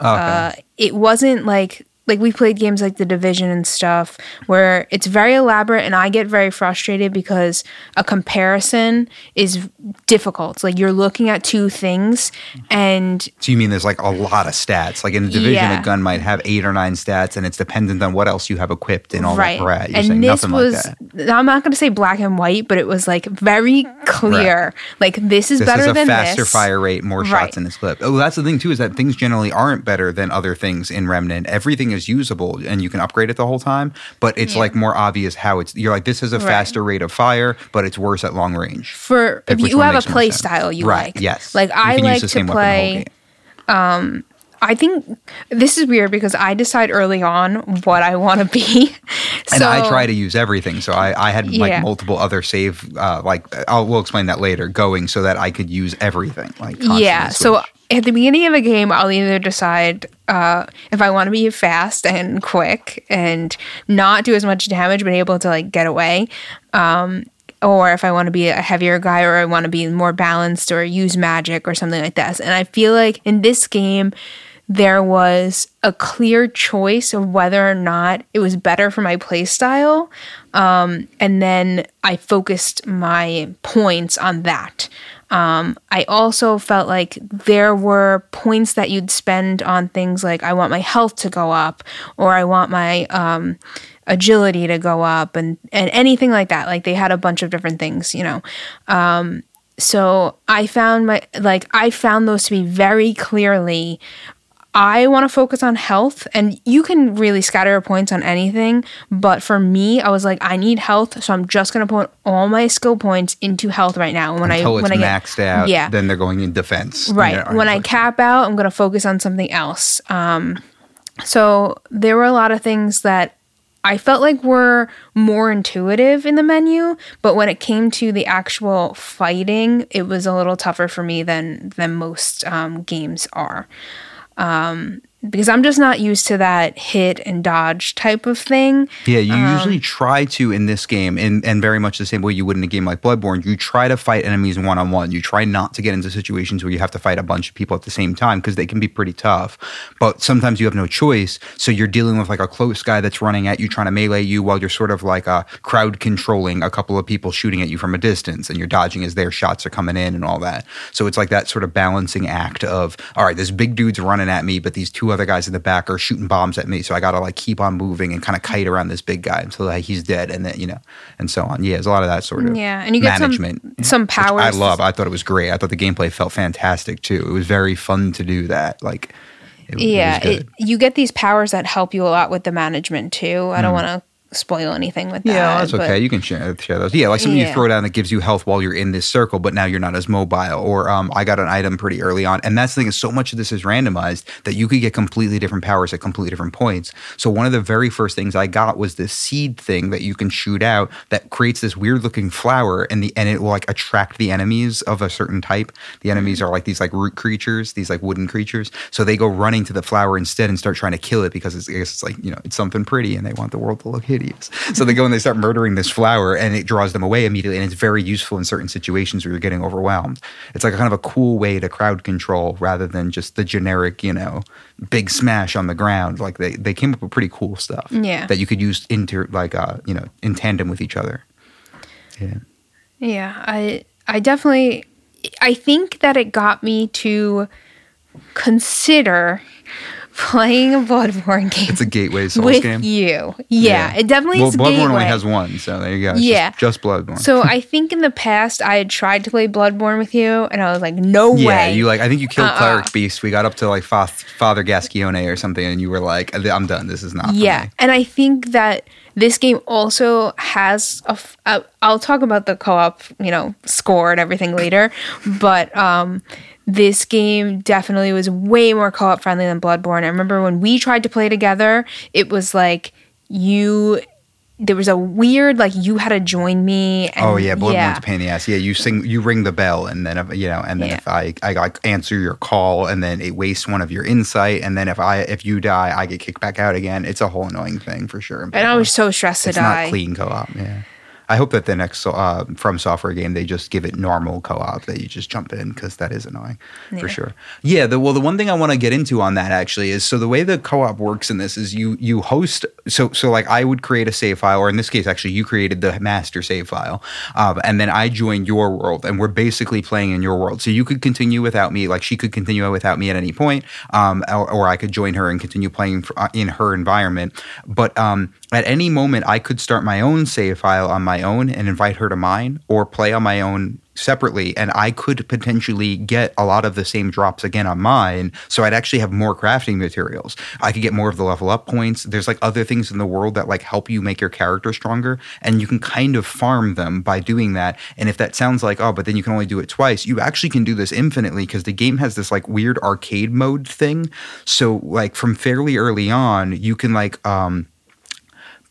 Okay. uh, it wasn't like like we played games like the division and stuff where it's very elaborate and i get very frustrated because a comparison is difficult like you're looking at two things and so you mean there's like a lot of stats? Like in a division, Yeah. a gun might have eight or nine stats, and it's dependent on what else you have equipped and all right that. Right. You're saying and this nothing was like that. i'm not going to say black and white but it was like very clear like this is This better is a than faster this fire rate, more Right. shots in this clip. Oh, that's the thing too is that things generally aren't better than other things in Remnant. Everything is usable, and you can upgrade it the whole time. But it's Yeah. like more obvious how it's. You're like this is a Right. faster rate of fire, but it's worse at long range. for Pick if you have a play style you right, like Yes. like You i like to same weapon the whole play game. Um, I think this is weird because I decide early on what I want to be. And I try to use everything. So I, I had like Yeah. multiple other save, uh, like I'll we'll explain that later, going so that I could use everything. Like yeah. So at the beginning of a game, I'll either decide uh, if I want to be fast and quick and not do as much damage, but able to like get away. Um, or if I want to be a heavier guy, or I want to be more balanced, or use magic, or something like this. And I feel like in this game, there was a clear choice of whether or not it was better for my playstyle. Um, and then I focused my points on that. Um, I also felt like there were points that you'd spend on things like I want my health to go up, or I want my um, agility to go up, and and anything like that. Like they had a bunch of different things, you know. Um, so I found my like I found those to be very clearly I want to focus on health, and you can really scatter your points on anything. But for me, I was like, I need health, so I'm just gonna put all my skill points into health right now. And when until I it's when I get maxed out, yeah. then they're going in defense. right when I cap out, I'm gonna focus on something else. Um, so there were a lot of things that I felt like were more intuitive in the menu, but when it came to the actual fighting, it was a little tougher for me than than most um, games are. Um, because I'm just not used to that hit and dodge type of thing. Yeah, you Um, usually try to in this game, and, and very much the same way you would in a game like Bloodborne, you try to fight enemies one on one. You try not to get into situations where you have to fight a bunch of people at the same time because they can be pretty tough. But sometimes you have no choice. So you're dealing with like a close guy that's running at you, trying to melee you while you're sort of like a crowd controlling a couple of people shooting at you from a distance and you're dodging as their shots are coming in and all that. So it's like that sort of balancing act of, all right, this big dude's running at me, but these two other guys in the back are shooting bombs at me. So I got to like keep on moving and kind of kite around this big guy until like, he's dead and then, you know, and so on. Yeah, there's a lot of that sort of Yeah, and you get some- management. some which powers. I love. I thought it was great. I thought the gameplay felt fantastic too. It was very fun to do that. Like, it, was- it yeah, it, you get these powers that help you a lot with the management too. I don't hmm. want to spoil anything with that. Yeah, that's but- okay. You can share, share those. Yeah, like something you throw down that gives you health while you're in this circle, but now you're not as mobile. Or um, I got an item pretty early on, and that's the thing is so much of this is randomized that you could get completely different powers at completely different points. So one of the very first things I got was this seed thing that you can shoot out that creates this weird looking flower, and the and it will like attract the enemies of a certain type. The enemies are like these like root creatures, these like wooden creatures. So they go running to the flower instead and start trying to kill it because it's, it's like you know it's something pretty, and they want the world to look So they go and they start murdering this flower, and it draws them away immediately. And it's very useful in certain situations where you're getting overwhelmed. It's like a kind of a cool way to crowd control rather than just the generic, you know, big smash on the ground. Like they they came up with pretty cool stuff. Yeah. that you could use inter like uh you know in tandem with each other. Yeah. Yeah, I I definitely I think that it got me to consider playing a Bloodborne game It's a gateway Souls with game. you. Yeah, it definitely Well, is Bloodborne gateway. only has one, so there you go. It's Yeah. just, just Bloodborne. so I think in the past I had tried to play Bloodborne with you, and I was like, no yeah, way. Yeah, you like. I think you killed Uh-uh. Cleric Beast. We got up to like Fa- Father Gascoigne or something, and you were like, "I'm done. This is not." for yeah, me." and I think that this game also has a. f- a- I'll talk about the co-op, you know, score and everything later, but um, this game definitely was way more co-op friendly than Bloodborne. I remember when we tried to play together, it was like you. There was a weird like you had to join me. And, Oh yeah, Bloodborne's yeah. a pain in the ass. Yeah, you sing, you ring the bell, and then if, you know, and then Yeah. if I I answer your call, and then it wastes one of your insight, and then if I if you die, I get kicked back out again. It's a whole annoying thing for sure. And I was so stressed to it's die. not clean co-op. Yeah. I hope that the next uh, from software game they just give it normal co-op that you just jump in because that is annoying for sure. Yeah. The, well, the one thing I want to get into on that actually is so the way the co-op works in this is you you host so so like I would create a save file or in this case actually you created the master save file um, and then I joined your world and we're basically playing in your world. So you could continue without me, like she could continue without me at any point, um, or, or I could join her and continue playing for, uh, in her environment. But um, at any moment, I could start my own save file on my own and invite her to mine, or play on my own separately and I could potentially get a lot of the same drops again on mine so I'd actually have more crafting materials. I could get more of the level up points. There's like other things in the world that like help you make your character stronger and you can kind of farm them by doing that and if that sounds like oh but then you can only do it twice you actually can do this infinitely because the game has this like weird arcade mode thing. So like from fairly early on you can like um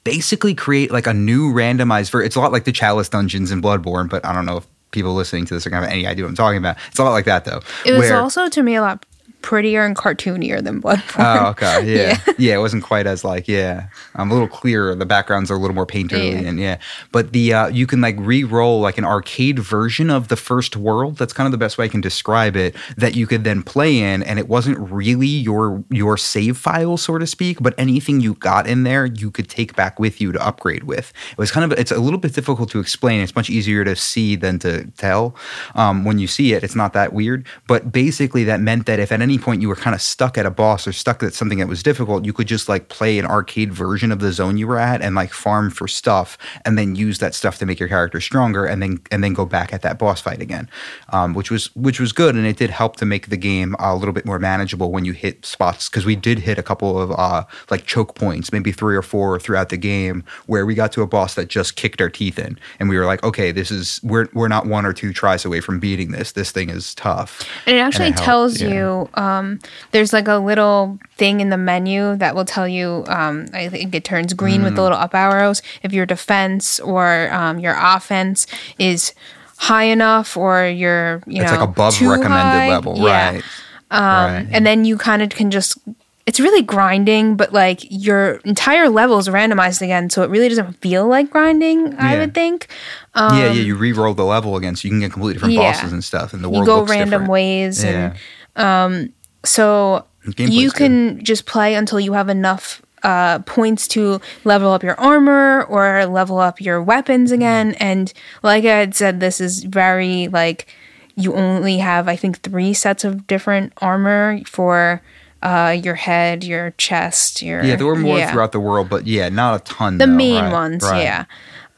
basically create like a new randomized ver- it's a lot like the chalice dungeons in bloodborne but i don't know if people listening to this are gonna have any idea what i'm talking about. It's a lot like that though It was also to me a lot prettier and cartoonier than Bloodborne. Oh, okay. Yeah. yeah. It wasn't quite as like, yeah. I'm a little clearer. The backgrounds are a little more painterly Yeah. and yeah. But the uh you can like re-roll like an arcade version of the first world. That's kind of the best way I can describe it. That you could then play in and it wasn't really your your save file, so to speak, but anything you got in there you could take back with you to upgrade with. It was kind of it's a little bit difficult to explain. It's much easier to see than to tell. Um, when you see it, it's not that weird. But basically that meant that if at any point you were kind of stuck at a boss or stuck at something that was difficult, you could just like play an arcade version of the zone you were at and like farm for stuff and then use that stuff to make your character stronger and then and then go back at that boss fight again. Um, which was which was good and it did help to make the game a little bit more manageable when you hit spots because we did hit a couple of uh, like choke points, maybe three or four throughout the game where we got to a boss that just kicked our teeth in and we were like, okay, this is we're we're not one or two tries away from beating this. This thing is tough. And it actually it helped, tells yeah. you um, there's like a little thing in the menu that will tell you um, I think it turns green with the Mm. little up arrows if your defense or um, your offense is high enough or you're you It's know like above recommended high. level, Yeah. right? Um, right. And then you kind of can just it's really grinding, but like your entire level is randomized again, so it really doesn't feel like grinding. I would think. yeah, yeah. You re-roll the level again, so you can get completely different Um, yeah. bosses and stuff, and the You world go looks random different. ways, Yeah, and so you good. can just play until you have enough uh, points to level up your armor or level up your weapons again. And like I had said, this is very like you only have I think three sets of different armor for uh, your head, your chest, your yeah. There were more yeah. throughout the world, but yeah, not a ton. the though, main right, ones, right. yeah.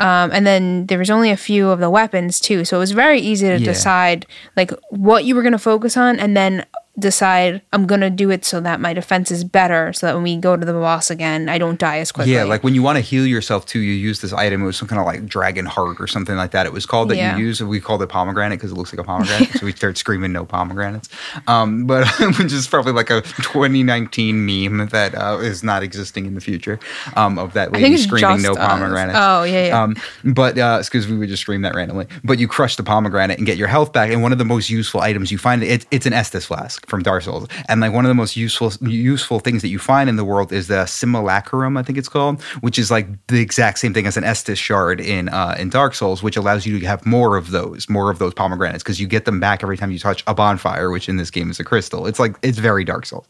Um, and then there was only a few of the weapons too, so it was very easy to Yeah. decide like what you were going to focus on, and then decide I'm going to do it so that my defense is better, so that when we go to the boss again, I don't die as quickly. Yeah, like when you want to heal yourself too, you use this item. It was some kind of like dragon heart or something like that. It was called that Yeah. you use. We called it pomegranate because it looks like a pomegranate. so we start screaming no pomegranates, um, but which is probably like a 2019 meme that uh, is not existing in the future um, of that lady screaming no us. pomegranates. Oh, yeah, yeah. Um, but because we would just scream that randomly. But you crush the pomegranate and get your health back. And one of the most useful items you find it, it's an Estus flask from Dark Souls. And like one of the most useful useful things that you find in the world is the simulacrum, I think it's called, which is like the exact same thing as an Estus shard in uh, in Dark Souls, which allows you to have more of those, more of those pomegranates, because you get them back every time you touch a bonfire, which in this game is a crystal. It's like it's very Dark Souls.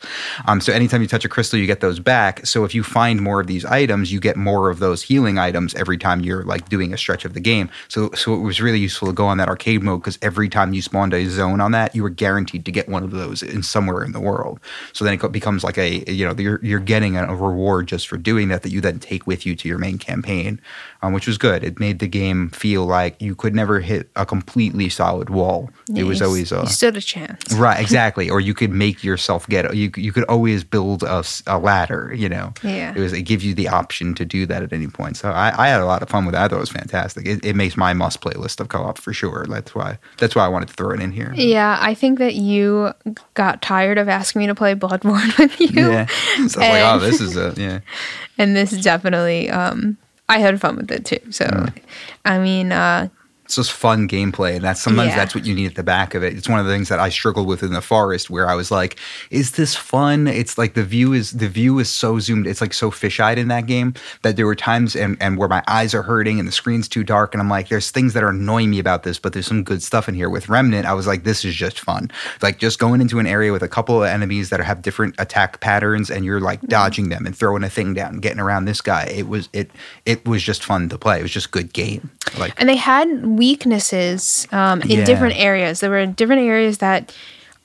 Um, so anytime you touch a crystal, you get those back. So if you find more of these items, you get more of those healing items every time you're like doing a stretch of the game. So so it was really useful to go on that arcade mode because every time you spawned a zone on that, you were guaranteed to get one of those in somewhere in the world. So then it becomes like a you know you're you're getting a reward just for doing that that you then take with you to your main campaign, um, which was good. It made the game feel like you could never hit a completely solid wall. Yeah, it was always a you stood a chance. Right, exactly. or you could make yourself get you. You could always build a ladder. You know, Yeah. It was it gives you the option to do that at any point. So I, I had a lot of fun with that. I thought it was fantastic. It, it makes my must playlist of co-op for sure. That's why that's why I wanted to throw it in here. Yeah, I think that you got tired of asking me to play Bloodborne with you. Yeah. So I was like, oh, And- this is a yeah. and this definitely um I had fun with it too. So Mm. I mean uh it's just fun gameplay and that's sometimes Yeah. that's what you need at the back of it. It's one of the things that i struggled with in the forest where i was like is this fun? It's like the view is the view is so zoomed it's like so fisheyed in that game that there were times and, and where my eyes are hurting and the screen's too dark and i'm like there's things that are annoying me about this but there's some good stuff in here. With remnant i was like this is just fun. Like just going into an area with a couple of enemies that have different attack patterns and you're like mm-hmm. dodging them and throwing a thing down and getting around this guy. It was it it was just fun to play. It was just good game. Like and they had weaknesses um in Yeah. different areas. There were different areas that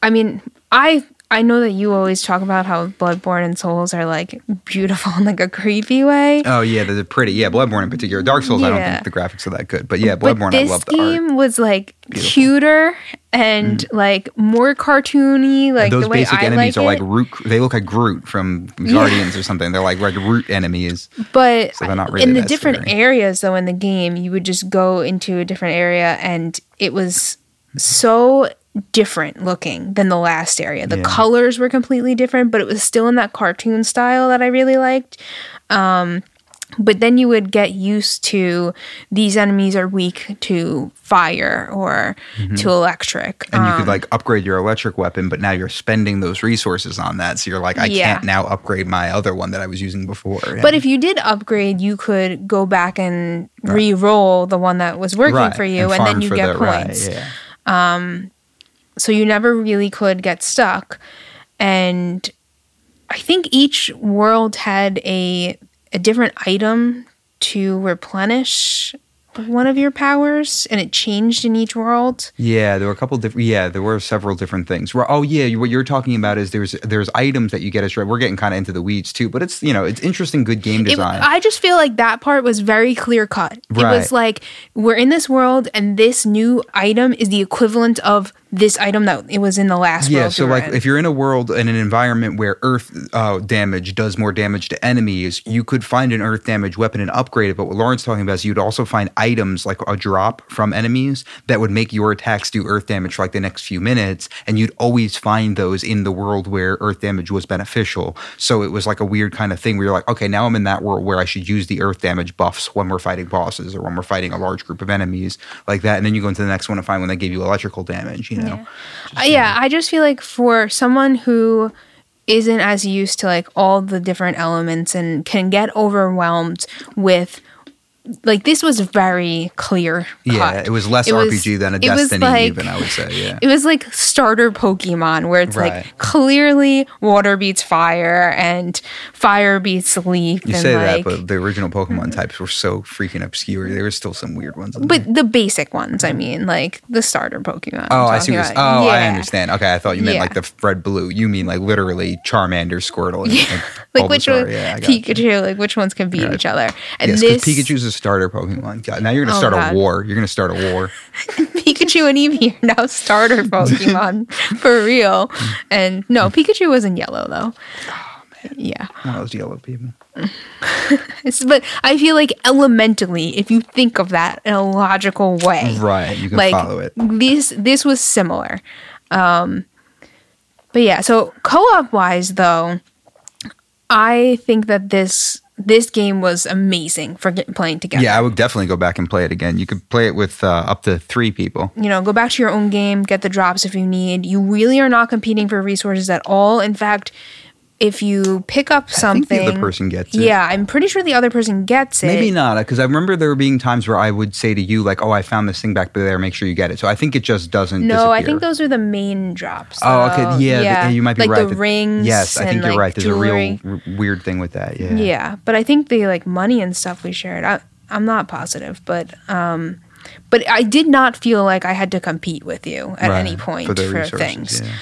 I mean, I I know that you always talk about how Bloodborne and Souls are like beautiful in like a creepy way. Oh yeah, they're pretty. Yeah, Bloodborne in particular. Dark Souls, I don't think the graphics are that good, but yeah, but Bloodborne, I this love the game was like Beautiful. cuter and mm-hmm. like more cartoony, like Those the way basic I enemies like are it. like Root. They look like Groot from Guardians or something. They're like like Root enemies. But So they're not really in the different scary. areas, though, in the game, you would just go into a different area, and it was so different looking than the last area. The Yeah. colors were completely different, but it was still in that cartoon style that I really liked. Um, but then you would get used to these enemies are weak to fire or to electric. Mm-hmm. And you Um, could like upgrade your electric weapon, but now you're spending those resources on that. So you're like, I Yeah. can't now upgrade my other one that I was using before. But if you did upgrade, you could go back and re-roll the one that was working Right, for you, and, farm then you get the- right, points. yeah. So you never really could get stuck. And I think each world had a a different item to replenish one of your powers, and it changed in each world. Yeah, there were a couple different. Yeah, there were several different things. Well, Oh, yeah, what you're talking about is there's there's items that you get as right, we're getting kind of into the weeds too, but it's you know it's interesting, good game It, design. I just feel like that part was very clear cut. It was like we're in this world, and this new item is the equivalent of this item that it was in the last yeah, world. so like in. if you're in a world in an environment where earth uh, damage does more damage to enemies, you could find an earth damage weapon and upgrade it. But what Lauren's talking about is you'd also find items like a drop from enemies that would make your attacks do earth damage for like the next few minutes, and you'd always find those in the world where earth damage was beneficial. So it was like a weird kind of thing where you're like, okay, now I'm in that world where I should use the earth damage buffs when we're fighting bosses or when we're fighting a large group of enemies like that, and then you go into the next one and find when they gave you electrical damage, you know. Uh, yeah, I just feel like for someone who isn't as used to like all the different elements and can get overwhelmed with like this was very clear. Yeah, it was less It was- RPG than a Destiny, like- even I would say. Yeah. It was like starter Pokemon, where it's Right. like clearly water beats fire and fire beats leaf. You and say like, that, but the original Pokemon mm-hmm. types were so freaking obscure. There were still some weird ones. In there. But the basic ones, I mean, like the starter Pokemon. Oh, I'm see. What oh, I oh, understand. Okay, I thought you meant Yeah. like the red blue. You mean like literally Charmander, Squirtle, and, and Like which one, Yeah, I got you. Pikachu, like which ones can beat Right. each other. And Yes, this Pikachu's a starter Pokemon. God, now you're gonna Oh, start God. a war. You're gonna start a war. Pikachu and Eevee are now starter Pokemon for real. And no, Pikachu was in yellow though. Yeah. One of those yellow people. But I feel like elementally, if you think of that in a logical way, Right, you can like follow it. this this was similar. Um, but yeah, so co-op wise though, I think that this this game was amazing for get, playing together. Yeah, I would definitely go back and play it again. You could play it with uh, up to three people. you know, go back to your own game, get the drops if you need. You really are not competing for resources at all. In fact, if you pick up something, the other person gets it. yeah, I'm pretty sure the other person gets it. Maybe not, because I remember there being times where I would say to you, like, "Oh, I found this thing back there. Make sure you get it." So I think it just doesn't. No, I think those are the main drops. Oh, okay, yeah, th- you might be like right. the rings. Yes, I think you're like, right. There's jewelry. a real r- weird thing with that. Yeah. Yeah, but I think the like money and stuff we shared. I, I'm not positive, but um, but I did not feel like I had to compete with you at Right, any point for, the resources, things. yeah.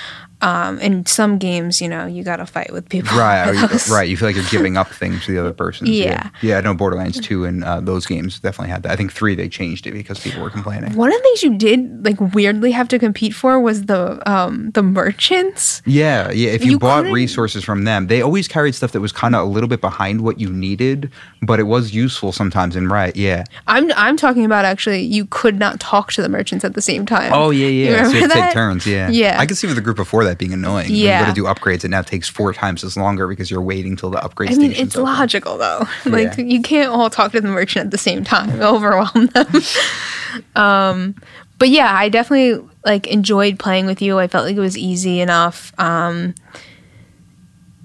Um, in some games, you know, you got to fight with people. Right, you, right. You feel like you're giving up things to the other person. Yeah. yeah. I know Borderlands two and uh, those games definitely had that. I think three they changed it because people were complaining. One of the things you did like weirdly have to compete for was the um the merchants. Yeah, yeah. If you, You bought couldn't- resources from them, they always carried stuff that was kind of a little bit behind what you needed, but it was useful sometimes. And right, yeah. I'm I'm talking about actually you could not talk to the merchants at the same time. Oh yeah, You yeah. So remember you that? take turns. Yeah, Yeah. I could see with the group before that being annoying. When you Yeah. go to do upgrades, it now takes four times as longer because you're waiting till the upgrade. I mean, it's open. logical though. Like Yeah. you can't all talk to the merchant at the same time, overwhelm them. um, but yeah, I definitely like enjoyed playing with you. I felt like it was easy enough um,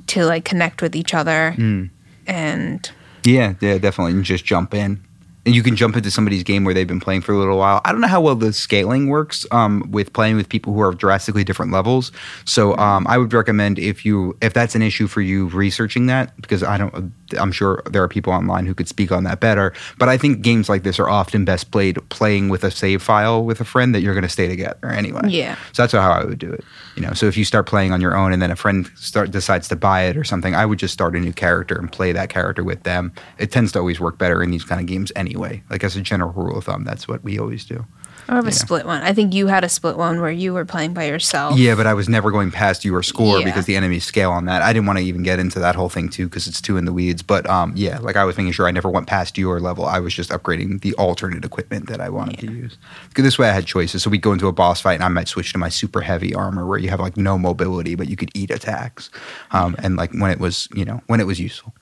to like connect with each other, Mm. and Yeah, yeah, definitely. And just jump in. And you can jump into somebody's game where they've been playing for a little while. I don't know how well the scaling works um, with playing with people who are drastically different levels. So um, I would recommend if you if that's an issue for you researching that because I don't I'm sure there are people online who could speak on that better. But I think games like this are often best played playing with a save file with a friend that you're going to stay together anyway. Yeah. So that's how I would do it. You know, so if you start playing on your own and then a friend start decides to buy it or something, I would just start a new character and play that character with them. It tends to always work better in these kind of games anyway. Like as a general rule of thumb, that's what we always do. I have a Yeah. split one. I think you had a split one where you were playing by yourself. Yeah, but I was never going past your score Yeah. because the enemy scale on that. I didn't want to even get into that whole thing too because it's too in the weeds. But um, yeah, like I was making sure I never went past your level. I was just upgrading the alternate equipment that I wanted to use. this way I had choices. So we'd go into a boss fight and I might switch to my super heavy armor where you have like no mobility, but you could eat attacks. Um, and like when it was, you know, when it was useful.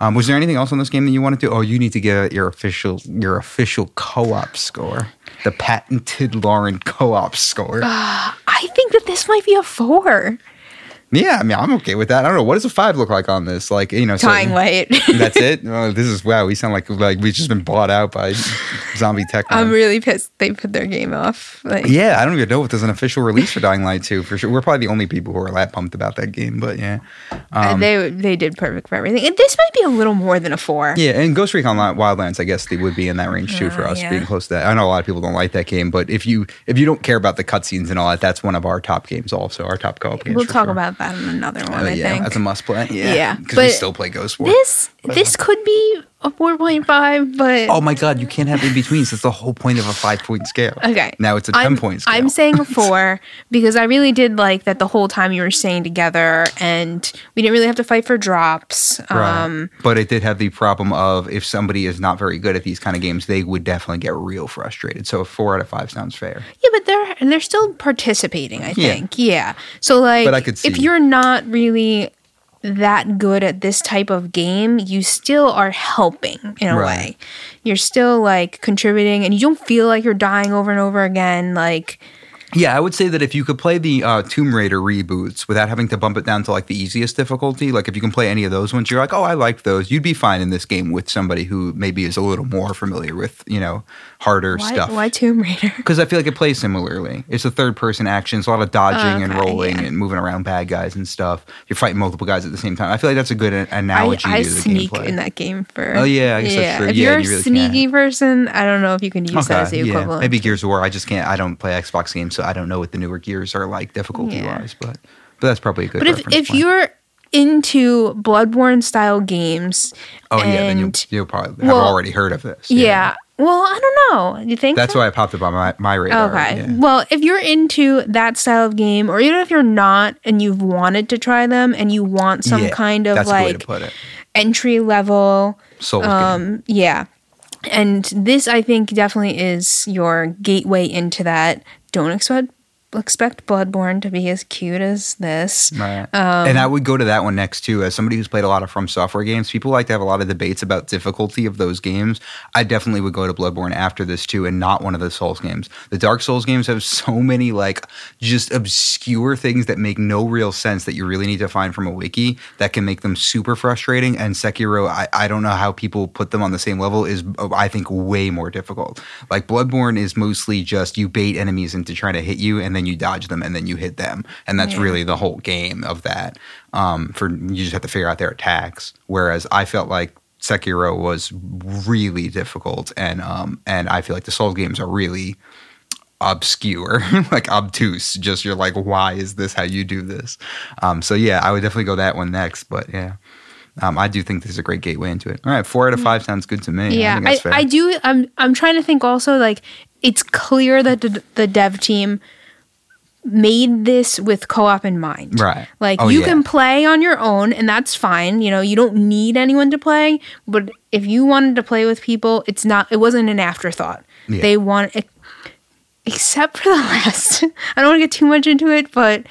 Um, was there anything else on this game that you wanted to? Oh, you need to get your official your official co-op score, the patented Lauren co-op score. I think that this might be a four. Yeah, I mean, I'm okay with that. I don't know. What does a five look like on this? Like, you know, so- Dying light. that's it. Oh, this is wow. We sound like like we've just been bought out by zombie tech. I'm really pissed they put their game off. Like, yeah, I don't even know if there's an official release for Dying Light 2 for sure. We're probably the only people who are that pumped about that game, but yeah. Uh, they they did perfect for everything. And this might be a little more than a four. Yeah, and Ghost Recon Wi- Wildlands, I guess they would be in that range too for Uh, us yeah. being close to that. I know a lot of people don't like that game, but if you if you don't care about the cutscenes and all that, that's one of our top games also, our top co-op games. we'll talk sure. about that in another one. Uh, I yeah, think that's a must play. Yeah, Yeah, because we still play Ghost War. this this could be a four point five, but Oh my god, you can't have in betweens. That's the whole point of a five point scale. Okay. Now it's a 10 I'm, point scale. I'm saying a four because I really did like that the whole time you were staying together and we didn't really have to fight for drops. Right. Um, but it did have the problem of if somebody is not very good at these kind of games, they would definitely get real frustrated. So a four out of five sounds fair. yeah, but they're and they're still participating. I think. Yeah. So like, But I could if you're not really that good at this type of game, you still are helping in a Right. way. You're still like contributing, and you don't feel like you're dying over and over again. Like Yeah, I would say that if you could play the uh, Tomb Raider reboots without having to bump it down to like the easiest difficulty, like if you can play any of those ones, you're like, oh, I like those. You'd be fine in this game with somebody who maybe is a little more familiar with, you know, harder Why, stuff. why Tomb Raider? Because I feel like it plays similarly. It's a third person action. It's a lot of dodging and Okay, rolling yeah. and moving around bad guys and stuff. You're fighting multiple guys at the same time. I feel like that's a good analogy I to the sneak in that game for. Oh, yeah, I guess that's true. If Yeah, you're you a really sneaky person, I don't know if you can use that as the yeah. equivalent. Maybe Gears of War. I just can't. I don't play Xbox games, so I don't know what the newer Gears are like difficulty wise. But but that's probably a good. But if if point. you're into Bloodborne style games, oh yeah, then you'll, you'll probably have already heard of this. yeah. Well, I don't know. You think that's so? why I popped up on my my radar. Okay. yeah. Well, if you're into that style of game, or even if you're not and you've wanted to try them and you want some Yeah, kind of that's a way to like entry level, Souls game. um, yeah. And this, I think, definitely is your gateway into that. Don't expect expect Bloodborne to be as cute as this. Right. um, and I would go to that one next too. As somebody who's played a lot of From Software games, people like to have a lot of debates about difficulty of those games. I definitely would go to Bloodborne after this too, and not one of the Souls games. The Dark Souls games have so many like just obscure things that make no real sense that you really need to find from a wiki that can make them super frustrating. And Sekiro, I, I don't know how people put them on the same level, is I think way more difficult. Like Bloodborne is mostly just you bait enemies into trying to hit you, and then you dodge them, and then you hit them, and that's Yeah. really the whole game of that. Um, for you just have to figure out their attacks. Whereas I felt like Sekiro was really difficult, and um, and I feel like the Souls games are really obscure, like obtuse. Just you're like, why is this how you do this? Um, so yeah, I would definitely go that one next. But yeah. Um, I do think this is a great gateway into it. All right, four out of five sounds good to me. I Yeah, I, fair. I, do. I'm I'm trying to think also like it's clear that the, the dev team made this with co-op in mind. Right. Like Oh, you yeah. can play on your own and that's fine. You know, you don't need anyone to play, but if you wanted to play with people, it's not it wasn't an afterthought. Yeah. They want except for the last. I don't want to get too much into it, but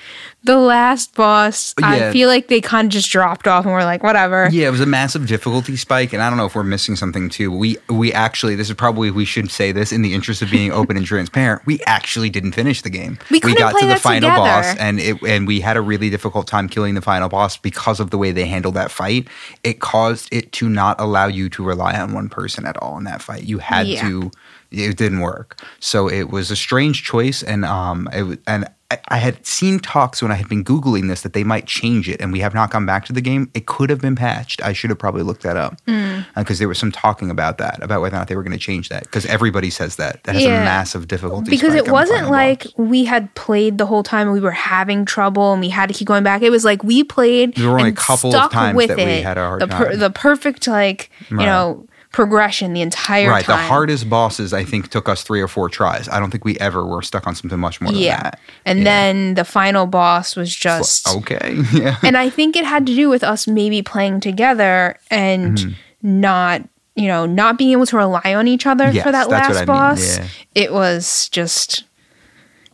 the last boss, Yeah. I feel like they kind of just dropped off and were like, whatever. Yeah, it was a massive difficulty spike, and I don't know if we're missing something too. We we actually this is probably we should say this in the interest of being open and transparent. We actually didn't finish the game. We couldn't got to the final together. boss, and it and we had a really difficult time killing the final boss because of the way they handled that fight. It caused it to not allow you to rely on one person at all in that fight. You had Yeah. to. It didn't work, so it was a strange choice, and um, it, and I, I had seen talks when I had been googling this that they might change it, and we have not gone back to the game. It could have been patched. I should have probably looked that up Mm. because there was some talking about that, about whether or not they were going to change that. Because everybody says that that has Yeah. a massive difficulty because it wasn't like we had played the whole time and we were having trouble and we had to keep going back. It was like we played. There were only a couple of times that we it. had a hard the time. the perfect like you Right. know progression the entire right. time. The hardest bosses I think took us three or four tries. I don't think we ever were stuck on something much more than yeah, that. and Yeah. then the final boss was just. okay, yeah. and I think it had to do with us maybe playing together and Mm-hmm. not. You know, not being able to rely on each other Yes, for that that's last what I mean, boss. yeah. It was just,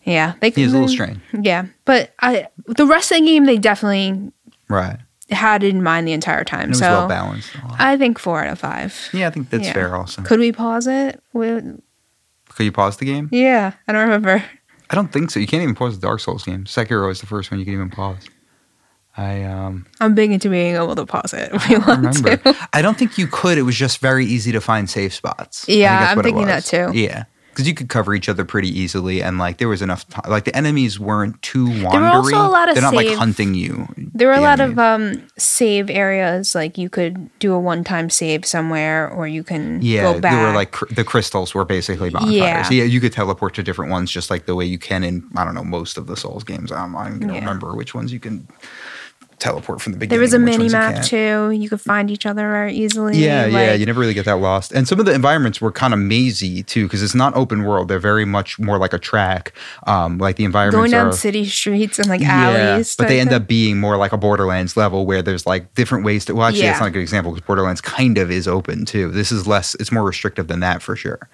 yeah. They He was a little strange. Yeah, but I the rest of the game they definitely Right. Had in mind the entire time. It was so well balanced. I think four out of five. Yeah, I think that's Yeah. fair. Also, Could we pause it? We- could you pause the game? yeah, I don't remember. I don't think so. You can't even pause the Dark Souls game. Sekiro is the first one you can even pause. I um I'm big into being able to pause it if don't want remember. to. I don't think you could. It was just very easy to find safe spots. Yeah, I'm thinking that too. Yeah, because you could cover each other pretty easily, and like there was enough time. Like the enemies weren't too wandery. were also a lot of They're not like hunting you. There were a lot of um, save areas, like you could do a one-time save somewhere, or you can yeah, go back. there were like cr- the crystals were basically bonfires. Yeah. Yeah. you could teleport to different ones just like the way you can in I don't know most of the Souls games. I'm, I'm gonna Yeah. remember which ones you can teleport from the beginning. there was a mini ones you map too. You could find each other very easily. Yeah, yeah, you never really get that lost. And some of the environments were kind of mazy too, because it's not open world. They're very much more like a track. Um, like the environments going down are. city streets and like alleys. but they end up being more like a Borderlands level where there's like different ways to. Well, actually, that's not a good example because Borderlands kind of is open too. This is less. It's more restrictive than that for sure.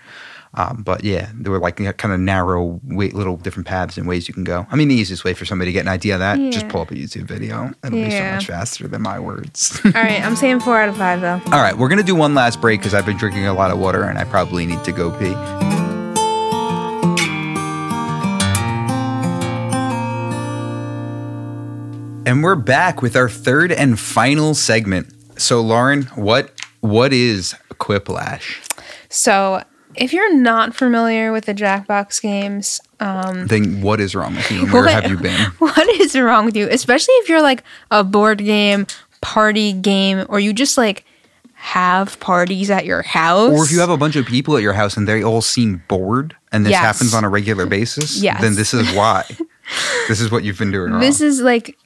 Um, but yeah, there were like kind of narrow, way, little different paths and ways you can go. I mean, the easiest way for somebody to get an idea of that, yeah. just pull up a YouTube video. It'll yeah. be so much faster than my words. All right, I'm saying four out of five though. All right, we're gonna do one last break because I've been drinking a lot of water and I probably need to go pee. And we're back with our third and final segment. So, Lauren, what what is quiplash? So if you're not familiar with the Jackbox games, um, Then what is wrong with you? Where What- have you been? what is wrong with you? Especially if you're like a board game, party game, or you just like have parties at your house. Or if you have a bunch of people at your house and they all seem bored, and this Yes. happens on a regular basis, Yes. then this is why. this is what you've been doing wrong. This is like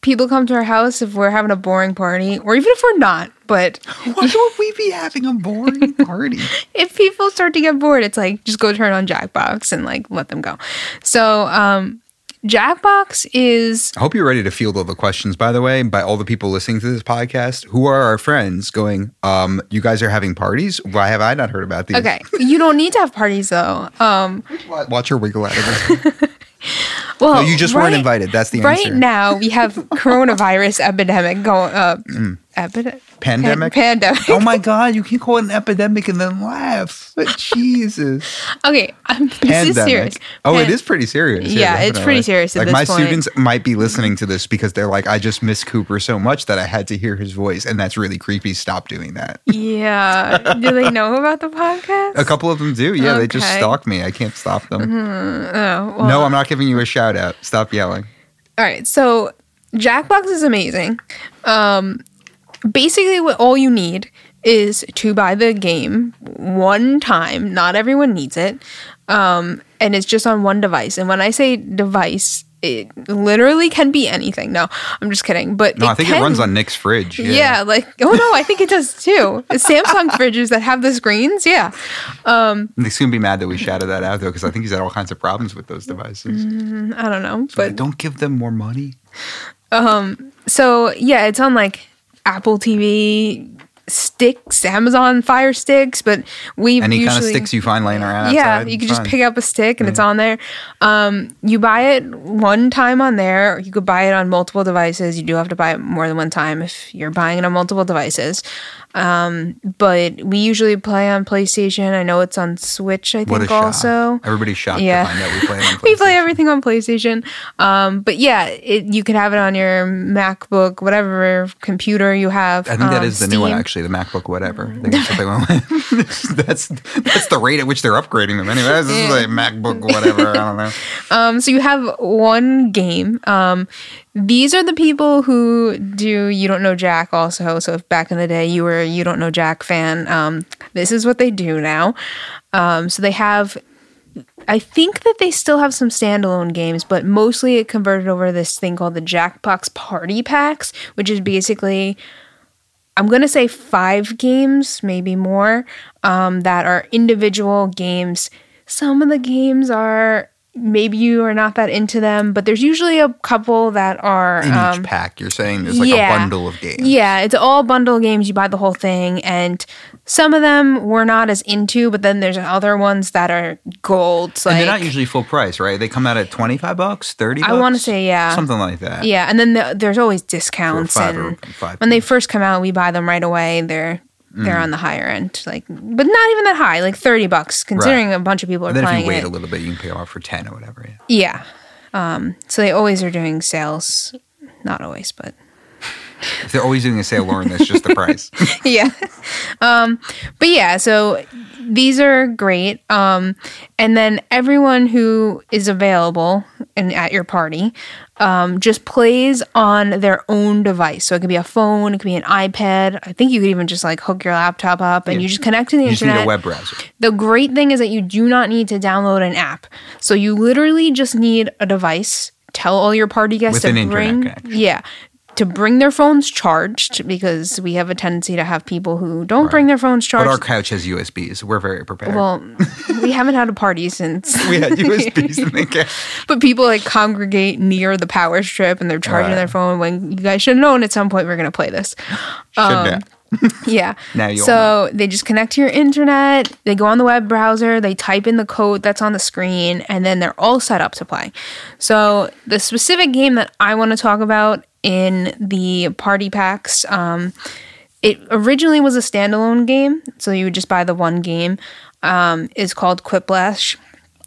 people come to our house if we're having a boring party, or even if we're not. But why would we be having a boring party? if people start to get bored, it's like just go turn on Jackbox and like let them go. So, um, Jackbox is I hope you're ready to field all the questions, by the way, by all the people listening to this podcast who are our friends going, um, you guys are having parties? Why have I not heard about these? okay. you don't need to have parties though. Um, Watch her wiggle out of this. well, No, you just weren't invited. That's the right answer. now we have coronavirus epidemic going uh epidemic. Pandemic? pandemic oh my God, you can't call it an epidemic and then laugh. But Jesus. okay I'm, this Pandemic. is serious Oh, it is pretty serious. Yeah, it's pretty serious Like my point. students might be listening to this because they're like, I just miss Cooper so much that I had to hear his voice, and that's really creepy. Stop doing that. yeah do they know about the podcast A couple of them do. Yeah, they just stalk me. I can't stop them. oh, well, No, I'm not giving you a shout out. Stop yelling. All right, so Jackbox is amazing. Um, basically, what all you need is to buy the game one time. Not everyone needs it, um, and it's just on one device. And when I say device, it literally can be anything. No, I'm just kidding. But No, I think it runs on Nick's fridge. Yeah. like oh no, I think it does too. Samsung fridges that have the screens, yeah. Nick's gonna be mad that we shouted that out though, because I think he's had all kinds of problems with those devices. I don't know, But but don't give them more money. Um. So yeah, it's on like Apple TV sticks, Amazon Fire sticks, but we Any usually Any kind of sticks you find laying around yeah, you can just pick up a stick and it's on there. Um, you buy it one time on there. Or you could buy it on multiple devices. You do have to buy it more than one time if you're buying it on multiple devices. Um, but we usually play on PlayStation. I know it's on Switch. I think also. Everybody's shocked Yeah. to find out we play we play everything on PlayStation. Um, but yeah, it, you can have it on your MacBook, whatever computer you have. I think that um, is the new one, actually, the MacBook, whatever. That's what they went with. that's that's the rate at which they're upgrading them. Anyways, this is a MacBook, whatever. I don't know. Um, so you have one game. Um, these are the people who do You Don't Know Jack also. So if back in the day you were a You Don't Know Jack fan, um, this is what they do now. Um, so they have, I think that they still have some standalone games, but mostly it converted over this thing called the Jackbox Party Packs, which is basically I'm going to say five games, maybe more, um, that are individual games. Some of the games are maybe you are not that into them, but there's usually a couple that are. In um, each pack, you're saying there's like yeah. a bundle of games. yeah, it's all bundle games. You buy the whole thing, and some of them we're not as into, but then there's other ones that are gold. And Like they're not usually full price, right? They come out at 25 bucks, 30 I wanna say, yeah. Something like that. yeah, and then the, there's always discounts, five or and five. when they first come out, we buy them right away. They're. They're on the higher end, like, but not even that high, like thirty bucks, considering a bunch of people are And then if playing you wait it. a little bit, you can pay off for 10 or whatever. Yeah. Yeah. Um, so they always are doing sales. Not always, but If they're always doing a sale, Lauren, that's just the price. yeah. Um, but yeah, so these are great. Um, and then everyone who is available and at your party um, just plays on their own device. So it could be a phone, it could be an iPad. I think you could even just like hook your laptop up and Yeah. you just connect to the You just internet. need a web browser. The great thing is that you do not need to download an app. So you literally just need a device. Tell all your party guests With to an internet bring connection. yeah, to bring their phones charged because we have a tendency to have people who don't bring their phones charged. But our couch has USBs. We're very prepared. well, we haven't had a party since. we had USBs in the couch. But people like congregate near the power strip and they're charging Right. their phone when you guys should have known at some point we're going to play this. Um, have. Yeah. Now you so they just connect to your internet, they go on the web browser, they type in the code that's on the screen, and then they're all set up to play. So the specific game that I want to talk about in the party packs, um, it originally was a standalone game, so you would just buy the one game. Um, is called Quiplash.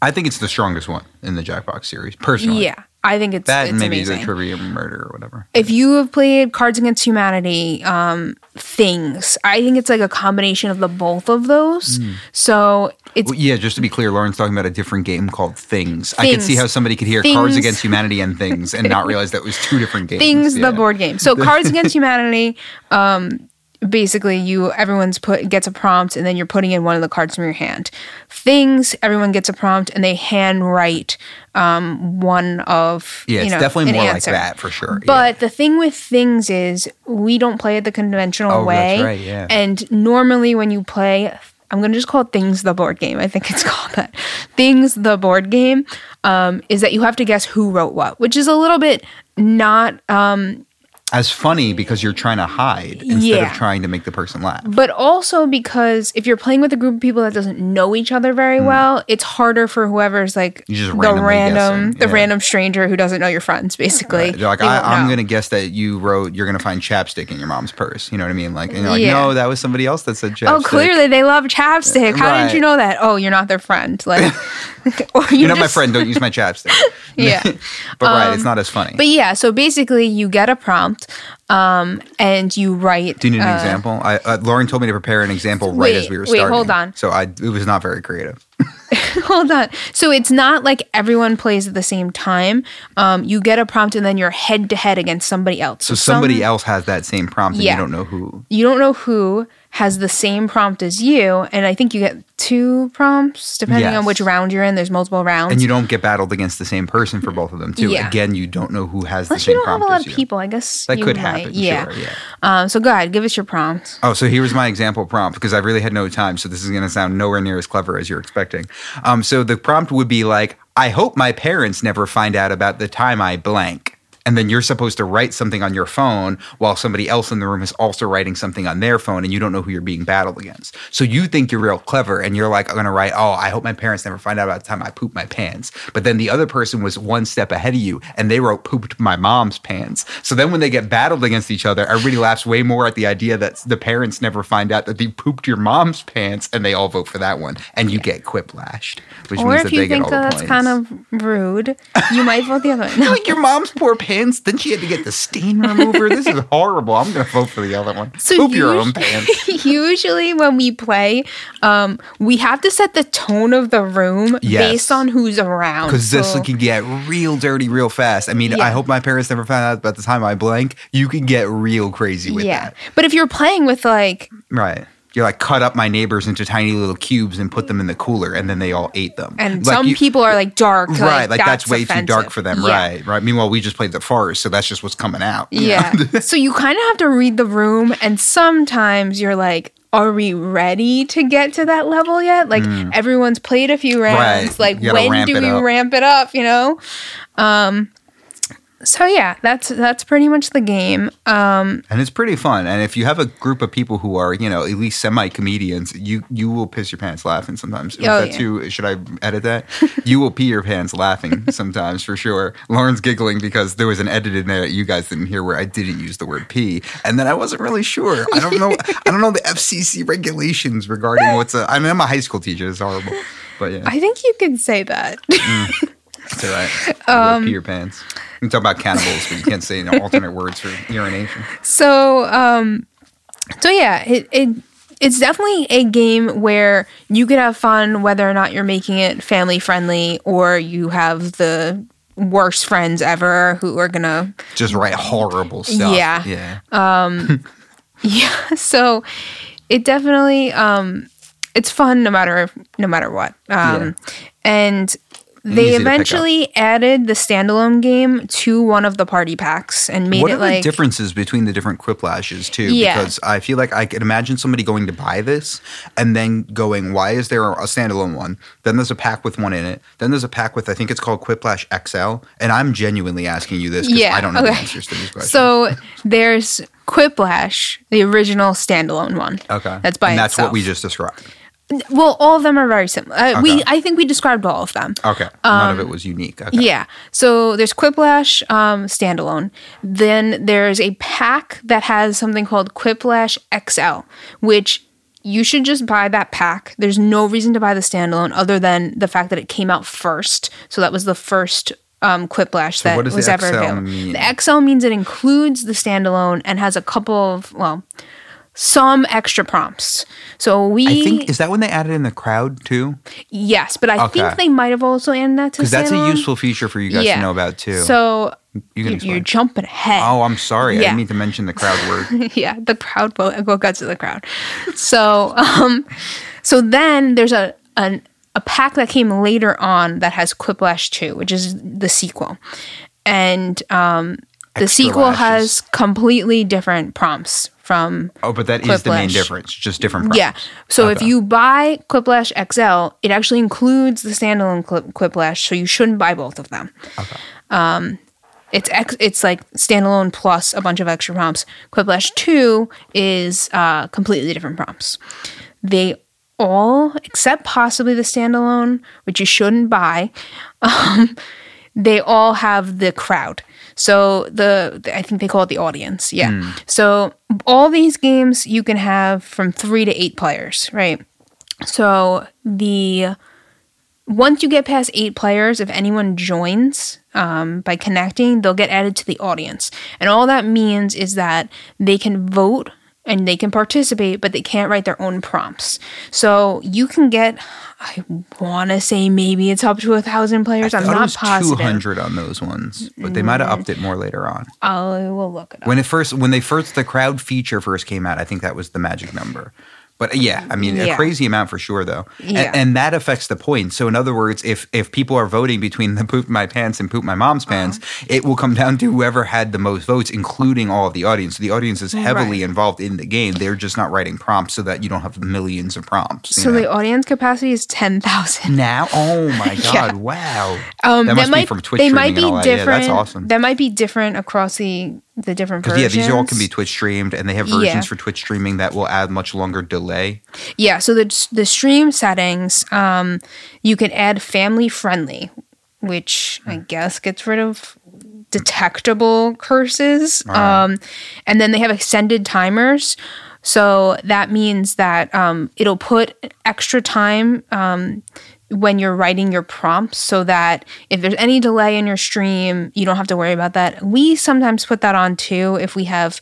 I think it's the strongest one in the Jackbox series, personally. Yeah. I think it's That it's maybe amazing. the trivia murder or whatever. if you have played Cards Against Humanity, um, things, I think it's like a combination of the both of those. So it's Well, yeah, just to be clear, Lauren's talking about a different game called Things. I could see how somebody could hear Cards Against Humanity and Things and not realize that it was two different games. things Yeah. the board game. So Cards Against Humanity, um, basically you everyone's put gets a prompt and then you're putting in one of the cards from your hand. Things everyone gets a prompt and they handwrite um, one of Yeah, you it's definitely more answer. like that for sure. But the thing with things is we don't play it the conventional Oh, that's way. right, yeah. And normally when you play I'm gonna just call it Things the board game. I think it's called that. Things the board game um, is that you have to guess who wrote what, which is a little bit not um, as funny because you're trying to hide instead Yeah. of trying to make the person laugh. but also because if you're playing with a group of people that doesn't know each other very hmm. well, it's harder for whoever's like the random, the random stranger who doesn't know your friends. Basically, They're like, I, I'm going to guess that you wrote, you're going to find chapstick in your mom's purse. You know what I mean? Like, and you're like, Yeah. no, that was somebody else that said oh, chapstick. Oh, clearly they love chapstick. How Right. did you know that? Oh, you're not their friend. Like, or you You're not my friend. Don't use my chapstick. Yeah. but right, it's um, not as funny. But yeah, so basically you get a prompt um, and you write. Do you need an uh, example? I, uh, Lauren told me to prepare an example right Wait, as we were wait, starting. hold on. So I, it was not very creative. Hold on. So it's not like everyone plays at the same time. Um, you get a prompt and then you're head to head against somebody else. So somebody some- else has that same prompt and Yeah. you don't know who. You don't know who has the same prompt as you, and I think you get two prompts depending on which round you're in. There's multiple rounds. And you don't get battled against the same person for both of them, too. Yeah. Again, you don't know who has Unless the you same don't have prompt a lot of you. people, I guess That you could might. happen. Yeah. Sure, yeah. Um, so go ahead, give us your prompt. Oh, so here was my example prompt because I really had no time. So this is going to sound nowhere near as clever as you're expecting. Um, so the prompt would be like, I hope my parents never find out about the time I blank. And then you're supposed to write something on your phone while somebody else in the room is also writing something on their phone and you don't know who you're being battled against. So you think you're real clever and you're like, I'm going to write, oh, I hope my parents never find out about the time I pooped my pants. But then the other person was one step ahead of you and they wrote pooped my mom's pants. So then when they get battled against each other, everybody laughs way more at the idea that the parents never find out that they pooped your mom's pants and they all vote for that one. And you get quiplashed, which Or means if that you they get think all that that's points. kind of rude, you might vote the other one. No. like your mom's poor pants. Then she had to get the stain remover. This is horrible. I'm going to vote for the other one. So Poop your own pants. Usually, when we play, um, we have to set the tone of the room Yes. based on who's around. Because this So- can get real dirty real fast. I mean, Yeah. I hope my parents never found out about the time I blank. You can get real crazy with yeah. that. But if you're playing with like, Right. You're like cut up my neighbors into tiny little cubes and put them in the cooler, and then they all ate them. and Like some you- people are like dark, right, like that's, way offensive. too dark for them. Yeah. Right, right. Meanwhile, we just played the forest, so that's just what's coming out. Yeah. so you kind of have to read the room, and sometimes you're like, are we ready to get to that level yet? Like everyone's played a few rounds. Right. Like when do we up. ramp it up? You know. Um. So yeah, that's that's pretty much the game. Um. and it's pretty fun. And if you have a group of people who are, you know, at least semi comedians, you you will piss your pants laughing sometimes. Oh, that yeah. too? Should I edit that? you will pee your pants laughing sometimes for sure. Lauren's giggling because there was an edit in there that you guys didn't hear where I didn't use the word pee, and then I wasn't really sure. I don't know. I don't know the FCC regulations regarding what's a. I mean, I'm a high school teacher. It's horrible, but yeah, I think you can say that. it's all right. Um, your pants. You can talk about cannibals, but you can't say you know, alternate words for urination. so um so yeah it, it it's definitely a game where you could have fun whether or not you're making it family friendly or you have the worst friends ever who are gonna Just write horrible stuff. Yeah. yeah. Um, yeah so it definitely um it's fun no matter no matter what um and Easy Mm-hmm. they pick up. eventually added the standalone game to one of the party packs and made What it are like the differences between the different quiplashes too? Yeah. Because I feel like I could imagine somebody going to buy this and then going, "Why is there a standalone one? Then there's a pack with one in it. Then there's a pack with I think it's called Quiplash XL." And I'm genuinely asking you this because Yeah, I don't know the answers to these questions. So there's Quiplash, the original standalone one. okay, that's by and that's itself. what we just described. Well, all of them are very similar. Uh, We, I think we described all of them. Okay, none of it was unique. Okay. Um, Yeah. So there's Quiplash um, standalone. Then there's a pack that has something called Quiplash XL, which you should just buy that pack. There's no reason to buy the standalone other than the fact that it came out first. So that was the first um, Quiplash that was ever XL available. mean? The XL means it includes the standalone and has a couple of well, some extra prompts. So we I think is that when they added in the crowd too? yes, but I Okay. think they might have also added that to Because that's a useful feature for you guys to know about too. So you are jumping ahead. Oh, I'm sorry. I Yeah. didn't mean to mention the crowd word. yeah, the crowd vote. Go guts to the crowd. So, um, so then there's a an, a pack that came later on that has Quiplash Two, which is the sequel, and um, the Extra sequel lashes. has completely different prompts from. Oh, but that is the main difference. Just different. Prompts. Yeah. So if you buy Quiplash XL, it actually includes the standalone Quiplash, so you shouldn't buy both of them. Um, it's ex- it's like standalone plus a bunch of extra prompts. Quiplash Two is uh, completely different prompts. They all, except possibly the standalone, which you shouldn't buy, um, they all have the crowd. So the, I think they call it the audience. Yeah. So all these games you can have from three to eight players, right? So the once you get past eight players, if anyone joins um, by connecting, they'll get added to the audience. And all that means is that they can vote and they can participate, but they can't write their own prompts. So you can get, I want to say maybe it's up to a thousand players. I'm thought it not positive. 200 on those ones, but they might have upped it more later on. I will look it up. When it first, when they first, the crowd feature first came out, I think that was the magic number. But yeah, I mean, a crazy amount for sure, though, Yeah. and, that affects the point. So, in other words, if if people are voting between the poop my pants and poop my mom's Uh-huh. pants, it will come down to whoever had the most votes, including all of the audience. So the audience is heavily Right. involved in the game. They're just not writing prompts so that you don't have millions of prompts. So know? the audience capacity is 10,000. now, oh my god, Yeah. wow! Um, that must might, be from Twitch They might and be all that. Yeah, different. that's awesome. That might be different across the the different Because versions. yeah, these all can be Twitch streamed, and they have versions Yeah. for Twitch streaming that will add much longer delay. Yeah, so the the stream settings, um, you can add family friendly, which I guess gets rid of detectable curses. Um, and then they have extended timers. So that means that um, it'll put extra time um, when you're writing your prompts so that if there's any delay in your stream, you don't have to worry about that. We sometimes put that on too if we have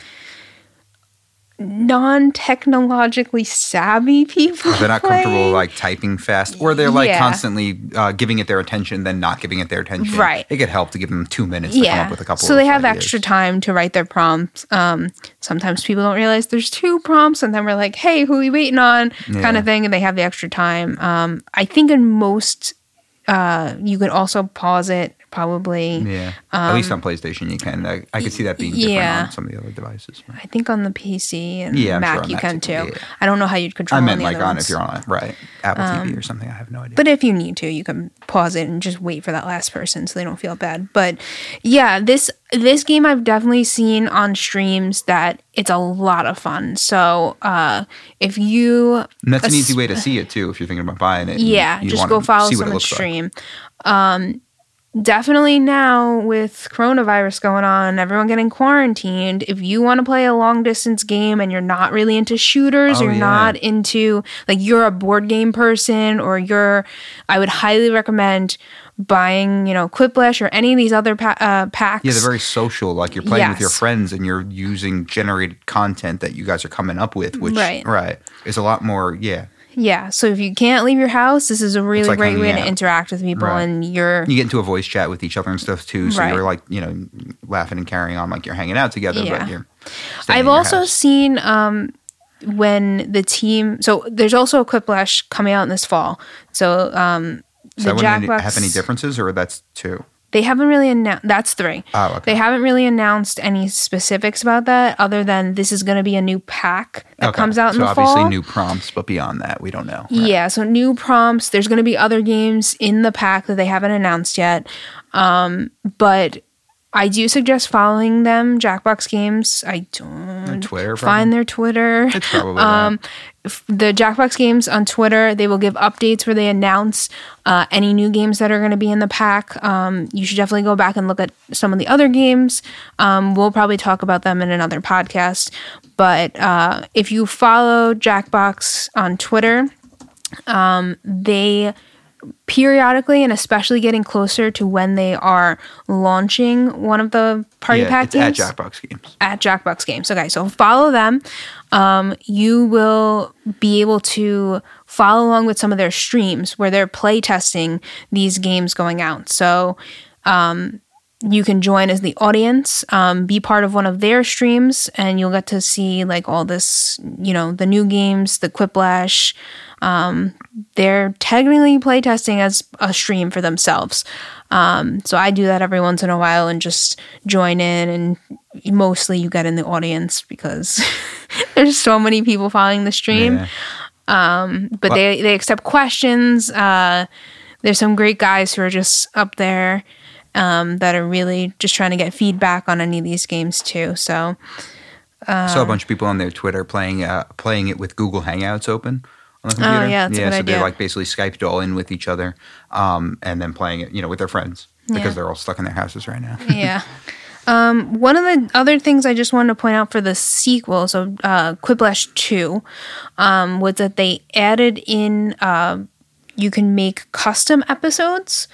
non-technologically savvy people. They're not comfortable like typing fast, or they're like Yeah. constantly uh, giving it their attention, then not giving it their attention. Right. It could help to give them two minutes to come up with a couple. So they have ideas. extra time to write their prompts. Um, sometimes people don't realize there's two prompts, and then we're like, "Hey, who are we waiting on?" kind of thing, and they have the extra time. Um, I think in most, uh, you can also pause it probably. Yeah, at least on PlayStation you can. I, I could see that being different Um, yeah. on some of the other devices. I think on the PC and Yeah, Mac sure you can too. yeah. I don't know how you'd control. I on meant like on if you're on right? Apple TV or something. I have no idea. But if you need to, you can pause it and just wait for that last person so they don't feel bad. But yeah, this this game I've definitely seen on streams that it's a lot of fun. So uh if you and that's an easy way to see it too. If you're thinking about buying it, yeah, you just go follow see what it looks like. stream. Um definitely now with coronavirus going on, everyone getting quarantined, if you want to play a long distance game and you're not really into shooters Oh, or yeah. not into like you're a board game person or you're I would highly recommend buying, you know, Quiplash or any of these other pa- uh, packs. Yeah, they're very social. Like you're playing with your friends and you're using generated content that you guys are coming up with, which Right. right is a lot more. Yeah, yeah, so if you can't leave your house, this is a really like great way hanging to interact with people Right. and you're you get into a voice chat with each other and stuff too. So Right. you're like you know laughing and carrying on like you're hanging out together, Yeah. but you're. I've also house. seen um, when the team. So there's also a Quiplash coming out in this fall. So um, Does the Jackbox have any differences, or that's two? They haven't really announced. That's three. Oh, okay. They haven't really announced any specifics about that, other than this is going to be a new pack that Okay. comes out in the fall. so obviously new prompts, but beyond that, we don't know. right? Yeah, so new prompts. There's going to be other games in the pack that they haven't announced yet. Um, but I do suggest following them, Jackbox Games. I don't Twitter, find their Twitter. It's probably um, the Jackbox Games on Twitter. They will give updates where they announce uh, any new games that are going to be in the pack. Um, you should definitely go back and look at some of the other games. Um, we'll probably talk about them in another podcast. But uh, if you follow Jackbox on Twitter, um, they periodically and especially getting closer to when they are launching one of the party yeah, pack at Jackbox Games. at Jackbox Games. Okay, so follow them. Um, you will be able to follow along with some of their streams where they're play testing these games going out. So um, you can join as the audience, um, be part of one of their streams, and you'll get to see like all this, you know, the new games, the Quiplash. Um, they're technically playtesting as a stream for themselves. Um, so I do that every once in a while and just join in, and mostly you get in the audience because there's so many people following the stream. Yeah. But they they accept questions. Uh, there's some great guys who are just up there um, that are really just trying to get feedback on any of these games too. So I saw a bunch of people on their Twitter playing uh, playing it with Google Hangouts open on the computer. Oh, yeah, that's a yeah. so they're like basically Skyped all in with each other, um, and then playing it, you know, with their friends Yeah. because they're all stuck in their houses right now. yeah. Um, one of the other things I just wanted to point out for the sequel, so uh, Quiplash 2, um, was that they added in uh, you can make custom episodes.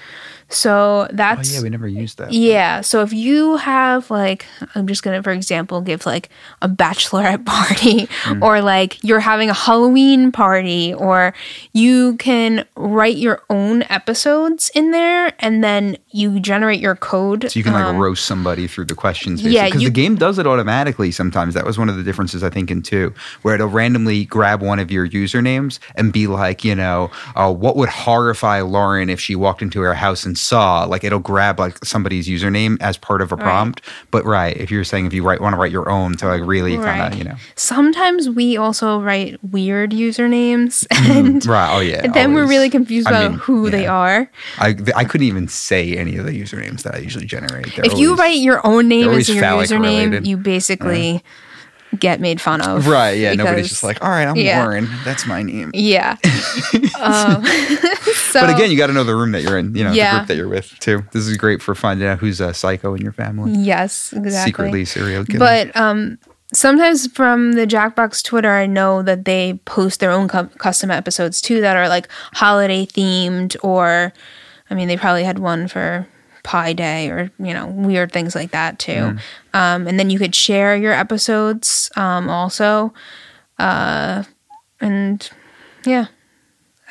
So oh that's yeah, we never used that. Yeah. So if you have like, I'm just gonna, for example, give like a bachelorette party, or like you're having a Halloween party, or you can write your own episodes in there, and then you generate your code. So you can like um, roast somebody through the questions, yeah, because the game does it automatically. Sometimes that was one of the differences I think in two, where it'll randomly grab one of your usernames and be like, you know, uh, what would horrify Lauren if she walked into her house and saw? Like it'll grab like somebody's username as part of a prompt. But right, if you're saying if you write want to write your own to like really kind of you know, Sometimes we also write weird usernames, mm-hmm. and right? Oh yeah. then we're really confused I about mean, who they are. I I couldn't even say any of the usernames that I usually generate. They're If you write your own name as your username, related. you basically get made fun of. Right, yeah. Nobody's just like, all right, I'm yeah. Lauren. That's my name. Yeah. um, so, But again, you got to know the room that you're in, you know, Yeah. the group that you're with too. This is great for finding out who's a psycho in your family. yes, exactly. Secretly serial killer. But um, sometimes from the Jackbox Twitter, I know that they post their own cu- custom episodes too that are like holiday themed, or I mean, they probably had one for Pi Day or you know weird things like that too. Mm. Um, and then you could share your episodes um, also, uh, and yeah.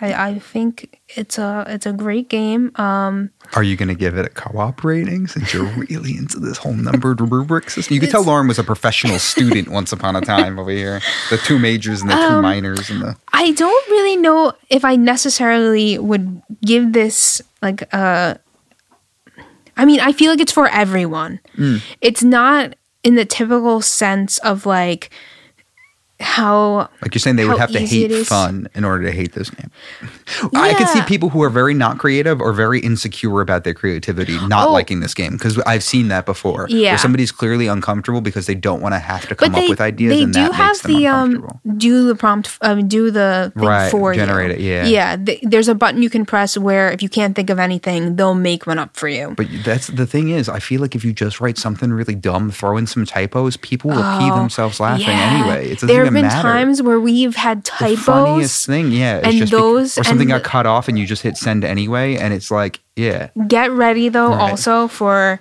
I, I think it's a it's a great game. Um, Are you going to give it a co-op rating since you're really into this whole numbered rubric system? You could tell Lauren was a professional student once upon a time over here. The two majors and the Um, two minors and the I don't really know if I necessarily would give this like a. I mean, I feel like it's for everyone. Mm. It's not in the typical sense of like how like you're saying they would have to hate fun in order to hate this game. I could see people who are very not creative or very insecure about their creativity not Oh. liking this game because I've seen that before. Yeah. where somebody's clearly uncomfortable because they don't want to have to come they up with ideas they and do that have the um do the prompt um do the thing Right, for generate you. it, yeah. yeah th- there's a button you can press where if you can't think of anything they'll make one up for you But that's the thing is, I feel like if you just write something really dumb, throw in some typos, people will pee Oh, themselves laughing yeah. anyway. It doesn't there have been matter. times where we've had typos. the funniest thing, yeah, and those- or something got cut off and you just hit send anyway, and it's like, yeah, get ready though Right. also for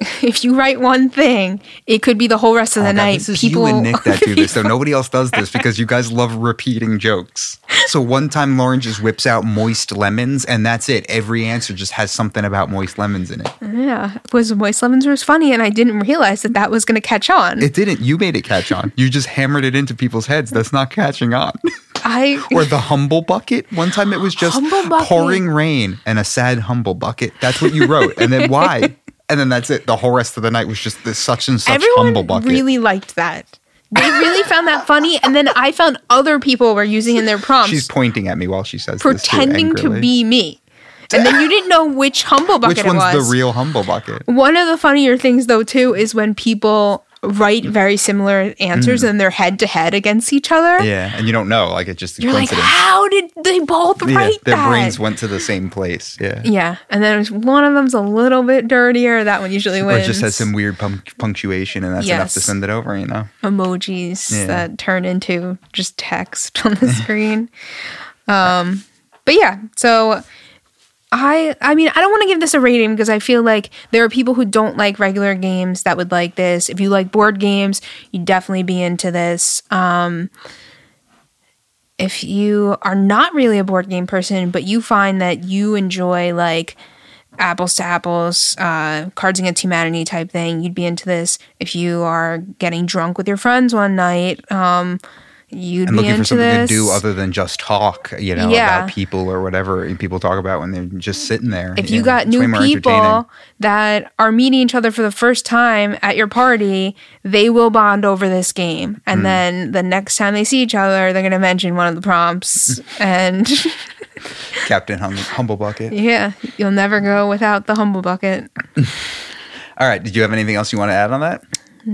if you write one thing it could be the whole rest of the Oh, God, night this is people you and Nick that do this, so nobody else does this because you guys love repeating jokes. So one time Lauren just whips out moist lemons, and that's it. Every answer just has something about moist lemons in it. yeah was moist lemons was funny and i didn't realize that that was going to catch on It didn't. You made it catch on. You just hammered it into people's heads. That's not catching on. i or the humble bucket. One time it was just pouring rain and a sad humble bucket. That's what you wrote. And then why? And then that's it. The whole rest of the night was just this such and such humble bucket. really liked that they really found that funny and then i found other people were using in their prompts She's pointing at me while she says pretending this to too, angrily. be me and then you didn't know which humble bucket Which it one's was the real humble bucket? One of the funnier things, though, too, is when people write very similar answers and they're head to head against each other. Mm. Yeah, and you don't know. Like it just You're like, coincidence. how did they both yeah, write their that? brains went to the same place. Yeah. yeah, and then one of them's a little bit dirtier. That one usually Or wins. it just has some weird punc- punctuation, and that's enough to send it over. You know. emojis Yeah. that turn into just text on the screen. Um, but yeah, so I I mean I don't want to give this a rating because I feel like there are people who don't like regular games that would like this. If you like board games, you'd definitely be into this. Um, if you are not really a board game person, but you find that you enjoy like apples to apples, uh, Cards Against Humanity type thing, you'd be into this. If you are getting drunk with your friends one night, um, you'd and be looking for something this. to do other than just talk, you know, Yeah. about people or whatever people talk about when they're just sitting there. if Yeah, you got it's new people that are meeting each other for the first time at your party, they will bond over this game. And mm. then the next time they see each other, they're going to mention one of the prompts. and Captain hum- Humble Bucket. yeah, you'll never go without the humble bucket. All right. Did you have anything else you want to add on that?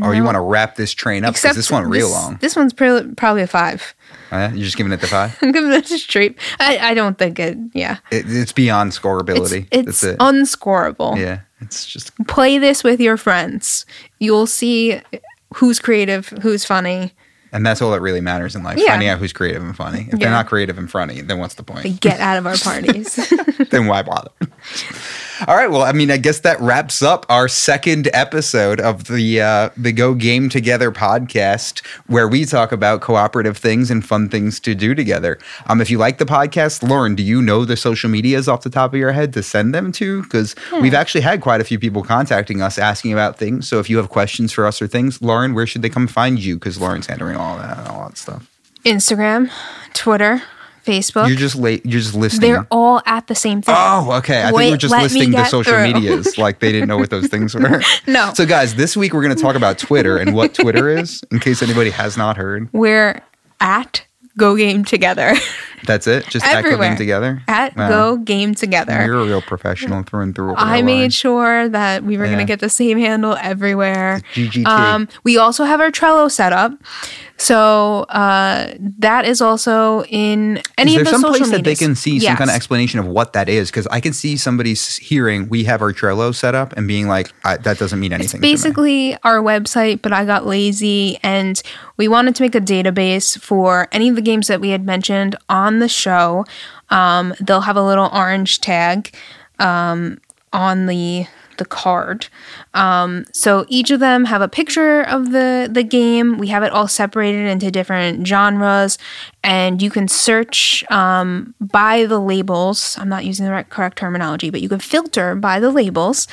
Or you want to wrap this train up? Because this one real this- long. This one's pre- probably a five. Oh, yeah? You're just giving it the five? I'm giving it a straight. I, I don't think it. Yeah, It, it's beyond it's scoreability. it's That's it. unscorable. yeah. It's just Play this with your friends. You'll see who's creative, who's funny. And that's all that really matters in life. Yeah. Finding out who's creative and funny. If Yeah. they're not creative and funny, then what's the point? Get out of our parties. then why bother? All right. Well, I mean, I guess that wraps up our second episode of the uh, the Go Game Together podcast, where we talk about cooperative things and fun things to do together. Um, if you like the podcast, Lauren, do you know the social medias off the top of your head to send them to? Because we've actually had quite a few people contacting us asking about things. So if you have questions for us or things, Lauren, where should they come find you? Because Lauren's handling all that, and all that stuff. Instagram, Twitter, Facebook. You're just late. You're just listening. They're all at the same thing. Oh, okay. I think we're just listing the social through. medias like they didn't know what those things were. No. So, guys, this week we're going to talk about Twitter and what Twitter is, in case anybody has not heard. We're at Go Game Together. That's it. Just Everywhere. them together. at Wow. Go Game Together. You're a real professional through and through. I made line. sure that we were going to get the same handle everywhere. GGT. Um, we also have our Trello set up. So uh, that is also in any is there of the some social place that they can see some kind of explanation of what that is? Because I can see somebody s- hearing we have our Trello set up and being like, I, "That doesn't mean anything." me." basically our website, but I got lazy and we wanted to make a database for any of the games that we had mentioned on the show. Um, they'll have a little orange tag um, on the the card. Um, so each of them have a picture of the the game. We have it all separated into different genres, and you can search um, by the labels. I'm not using the correct terminology, but you can filter by the labels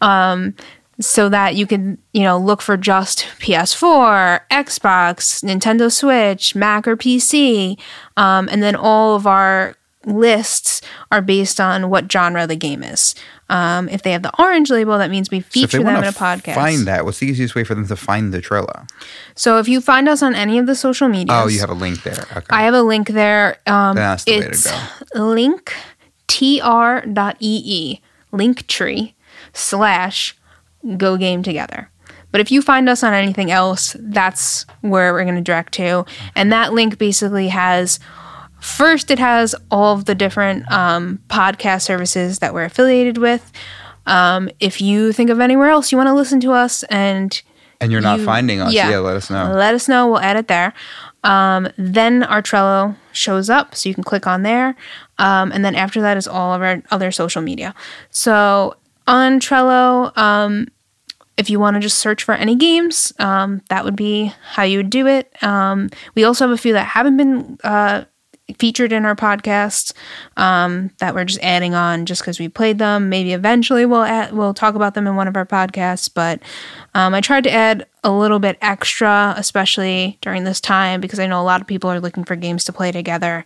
um, so that you can you know look for just PS4, Xbox, Nintendo Switch, Mac or PC, um, and then all of our lists are based on what genre the game is. Um, if they have the orange label, that means we So feature them in a podcast. find that, what's the easiest way for them to find the Trello? So if you find us on any of the social media, Oh, you have a link there. Okay. I have a link there. Um, That's the way to go. link tr.ee linktree slash go game together. But if you find us on anything else, that's where we're going to direct to. And that link basically has first, it has all of the different um, podcast services that we're affiliated with. Um, if you think of anywhere else you want to listen to us and and you're not you- finding us, yeah. let us know. let us know. We'll add it there. Um, then our Trello shows up, so you can click on there. Um, and then after that is all of our other social media. So on Trello, um, if you want to just search for any games, um, that would be how you would do it. Um, we also have a few that haven't been uh, featured in our podcast um, that we're just adding on just because we played them. Maybe eventually we'll add, we'll talk about them in one of our podcasts. But um, I tried to add a little bit extra, especially during this time, because I know a lot of people are looking for games to play together.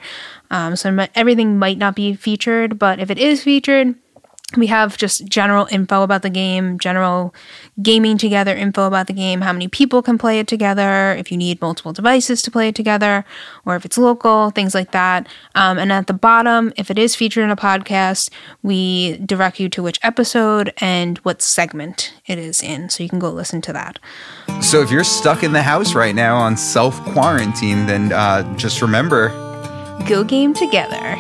Um, so everything might not be featured, but if it is featured, we have just general info about the game, general gaming together info about the game, how many people can play it together, if you need multiple devices to play it together, or if it's local, things like that. Um, and at the bottom, if it is featured in a podcast, we direct you to which episode and what segment it is in, so you can go listen to that. So if you're stuck in the house right now on self quarantine, then uh, just remember Go game together.